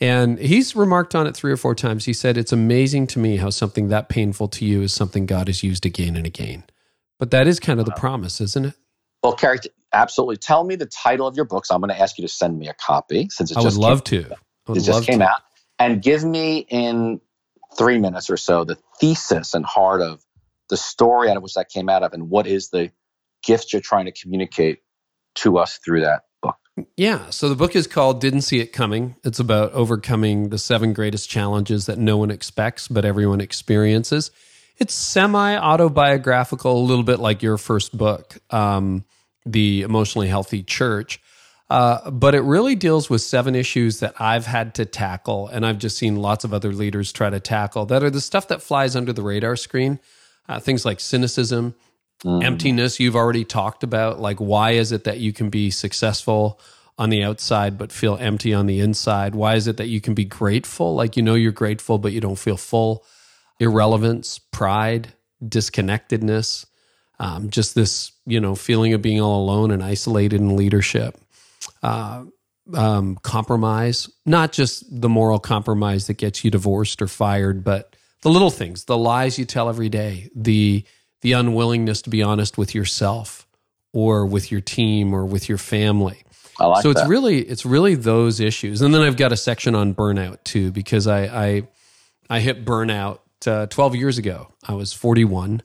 And he's remarked on it three or four times. He said, It's amazing to me how something that painful to you is something God has used again and again. But that is kind of the promise, isn't it? Well, Carey, absolutely. Tell me the title of your books. I'm going to ask you to send me a copy since it just came out. I just would love to. Would it just came to. out. And give me in three minutes or so the thesis and heart of the story out of which that came out of and what is the gift you're trying to communicate to us through that Yeah. So the book is called Didn't See It Coming. It's about overcoming the seven greatest challenges that no one expects, but everyone experiences. It's semi autobiographical, a little bit like your first book, um, The Emotionally Healthy Church. Uh, but it really deals with seven issues that I've had to tackle, and I've just seen lots of other leaders try to tackle that are the stuff that flies under the radar screen. Uh, things like cynicism, mm. emptiness, you've already talked about. Like, why is it that you can be successful on the outside but feel empty on the inside? Why is it that you can be grateful, like you know you're grateful, but you don't feel full? Irrelevance, pride, disconnectedness, um, just this, you know, feeling of being all alone and isolated in leadership uh, um, compromise, not just the moral compromise that gets you divorced or fired, but the little things, the lies you tell every day, the the unwillingness to be honest with yourself or with your team or with your family. I Like so it's that. really it's really those issues, and then I've got a section on burnout too because I I, I hit burnout uh, 12 years ago. I was 41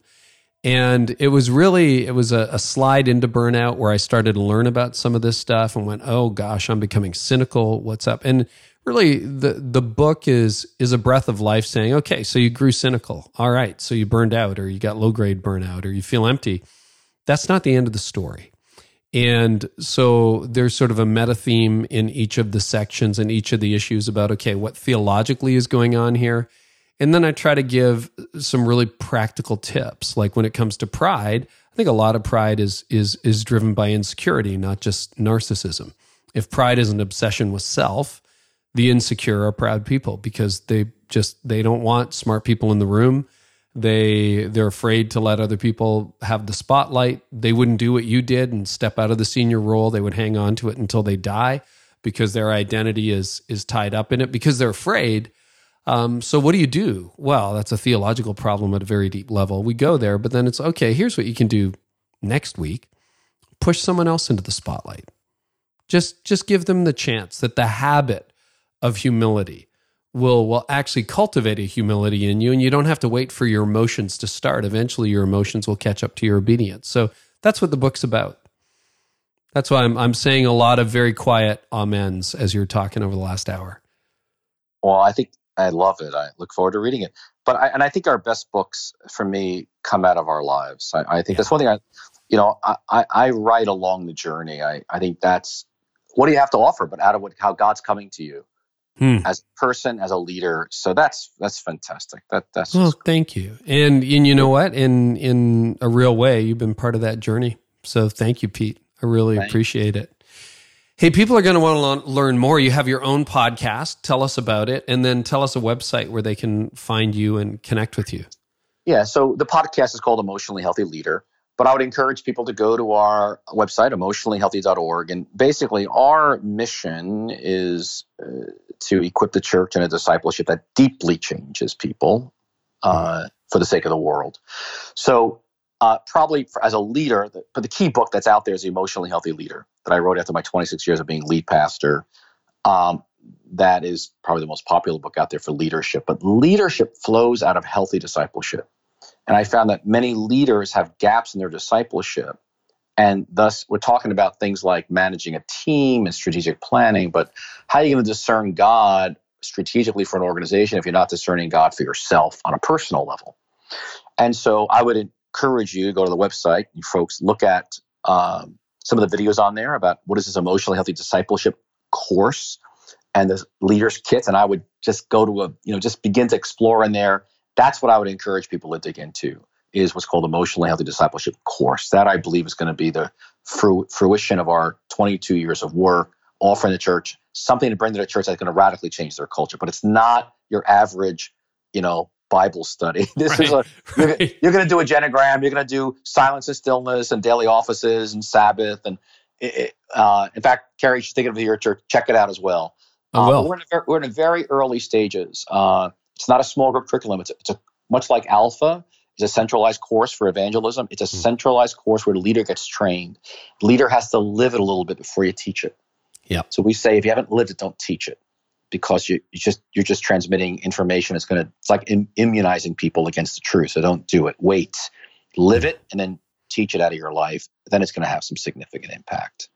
and it was really, it was a, a, slide into burnout where I started to learn about some of this stuff and went, oh gosh, I'm becoming cynical. What's up? And really the the book is is a breath of life saying, okay, so you grew cynical. All right, so you burned out or you got low grade burnout or you feel empty. That's not the end of the story. And so there's sort of a meta theme in each of the sections and each of the issues about, okay, what theologically is going on here and then I try to give some really practical tips. Like when it comes to pride, I think a lot of pride is is is driven by insecurity, not just narcissism. If pride is an obsession with self, the insecure are proud people because they just they don't want smart people in the room. They they're afraid to let other people have the spotlight. They wouldn't do what you did and step out of the senior role. They would hang on to it until they die because their identity is is tied up in it because they're afraid um, so what do you do? Well, that's a theological problem at a very deep level. We go there, but then it's okay. Here's what you can do next week: push someone else into the spotlight. Just just give them the chance that the habit of humility will will actually cultivate a humility in you, and you don't have to wait for your emotions to start. Eventually, your emotions will catch up to your obedience. So that's what the book's about. That's why I'm I'm saying a lot of very quiet amens as you're talking over the last hour. Well, I think I love it. I look forward to reading it. But I, and I think our best books for me come out of our lives. I, I think yeah. that's one thing. I, you know, I, I, I write along the journey. I, I think that's what do you have to offer, but out of what how God's coming to you hmm. as a person, as a leader. So that's that's fantastic. That that's well, thank you. And and you know what? In in a real way, you've been part of that journey. So thank you, Pete. I really appreciate it. Hey, people are going to want to learn more. You have your own podcast. Tell us about it, and then tell us a website where they can find you and connect with you. Yeah, so the podcast is called Emotionally Healthy Leader, but I would encourage people to go to our website, emotionallyhealthy.org. And basically, our mission is uh, to equip the church in a discipleship that deeply changes people uh, for the sake of the world. So uh, probably for, as a leader, the, but the key book that's out there is The Emotionally Healthy Leader that I wrote after my 26 years of being lead pastor. Um, that is probably the most popular book out there for leadership. But leadership flows out of healthy discipleship. And I found that many leaders have gaps in their discipleship. And thus, we're talking about things like managing a team and strategic planning, but how are you going to discern God strategically for an organization if you're not discerning God for yourself on a personal level? And so I would encourage you to go to the website. You folks look at um, some of the videos on there about what is this emotionally healthy discipleship course and the leaders kits. And I would just go to a, you know, just begin to explore in there. That's what I would encourage people to dig into is what's called emotionally healthy discipleship course. That I believe is going to be the fruition of our 22 years of work offering the church something to bring to the church that's going to radically change their culture. But it's not your average, you know, Bible study. *laughs* This right, is a you're, right. you're going to do a genogram. You're going to do silence and stillness and daily offices and Sabbath and it, uh, in fact, Carey, she's thinking of your church. Check it out as well. Will. Uh, we're, in a, we're in a very early stages. Uh, it's not a small group curriculum. It's a, it's a much like Alpha. It's a centralized course for evangelism. It's a mm. centralized course where the leader gets trained. The leader has to live it a little bit before you teach it. Yeah. So we say if you haven't lived it, don't teach it because you, you just you're just transmitting information. It's gonna it's like Im- immunizing people against the truth. So don't do it. Wait, live it, and then teach it out of your life. Then it's going to have some significant impact.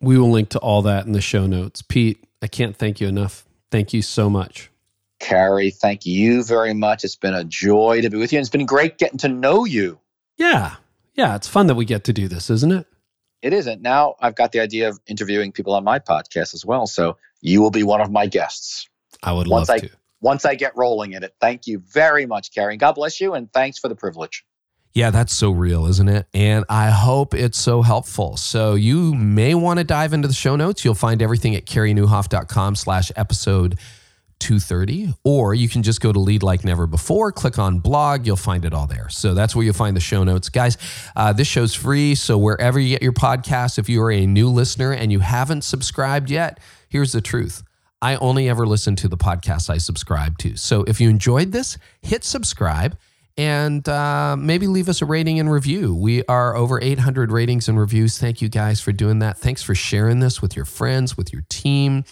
We will link to all that in the show notes. Pete, I can't thank you enough. Thank you so much. Carey, thank you very much. It's been a joy to be with you. And it's been great getting to know you. Yeah. Yeah. It's fun that we get to do this, isn't it? It isn't. Now I've got the idea of interviewing people on my podcast as well. So you will be one of my guests. I would once love I, to. Once I get rolling in it. Thank you very much, Carey. God bless you. And thanks for the privilege. Yeah, that's so real, isn't it? And I hope it's so helpful. So you may want to dive into the show notes. You'll find everything at careynieuwhof.com slash episode 230, or you can just go to lead like never before, click on blog, you'll find it all there. So that's where you'll find the show notes. Guys, uh, this show's free. So wherever you get your podcast, if you are a new listener and you haven't subscribed yet, here's the truth. I only ever listen to the podcasts I subscribe to. So if you enjoyed this, hit subscribe and uh, maybe leave us a rating and review. We are over 800 ratings and reviews. Thank you guys for doing that. Thanks for sharing this with your friends, with your team.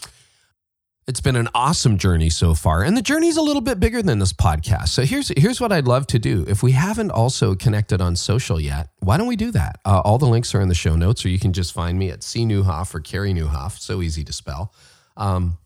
It's been an awesome journey so far, and the journey's a little bit bigger than this podcast. So here's here's what I'd love to do. If we haven't also connected on social yet, why don't we do that? Uh, all the links are in the show notes, or you can just find me at C Nieuwhof or Carey Nieuwhof. So easy to spell. Um,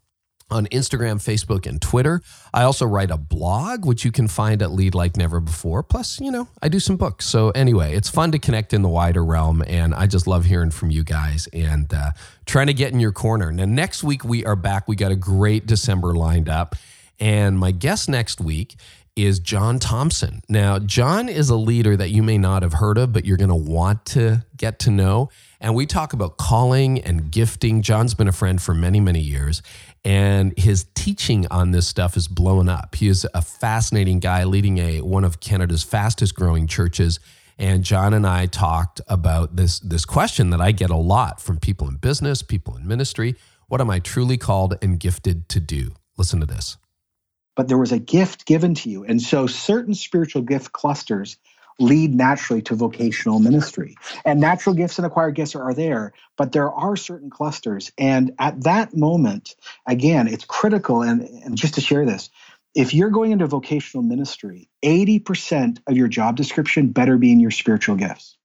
on Instagram, Facebook, and Twitter. I also write a blog, which you can find at Lead Like Never Before. Plus, you know, I do some books. So, anyway, it's fun to connect in the wider realm. And I just love hearing from you guys and uh, trying to get in your corner. Now, next week, we are back. We got a great December lined up. And my guest next week is John Thompson. Now, John is a leader that you may not have heard of, but you're going to want to get to know. And we talk about calling and gifting. John's been a friend for many, many years and his teaching on this stuff is blowing up. He is a fascinating guy leading a one of Canada's fastest growing churches. And John and I talked about this, this question that I get a lot from people in business, people in ministry. What am I truly called and gifted to do? Listen to this. But there was a gift given to you. And so certain spiritual gift clusters lead naturally to vocational ministry. And natural gifts and acquired gifts are, there, but there are certain clusters. And at that moment, again, it's critical. And, and just to share this, if you're going into vocational ministry, 80% of your job description better be in your spiritual gifts.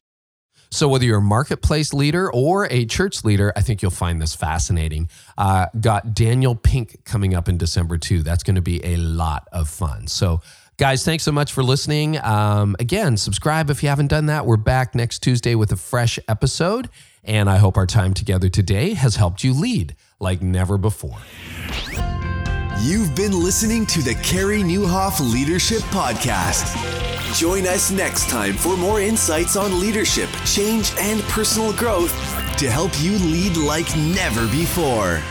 So, whether you're a marketplace leader or a church leader, I think you'll find this fascinating. Uh, got Daniel Pink coming up in December too. That's going to be a lot of fun. So, Guys, thanks so much for listening. Um, again, subscribe if you haven't done that. We're back next Tuesday with a fresh episode. And I hope our time together today has helped you lead like never before. You've been listening to the Carey Nieuwhof Leadership Podcast. Join us next time for more insights on leadership, change, and personal growth to help you lead like never before.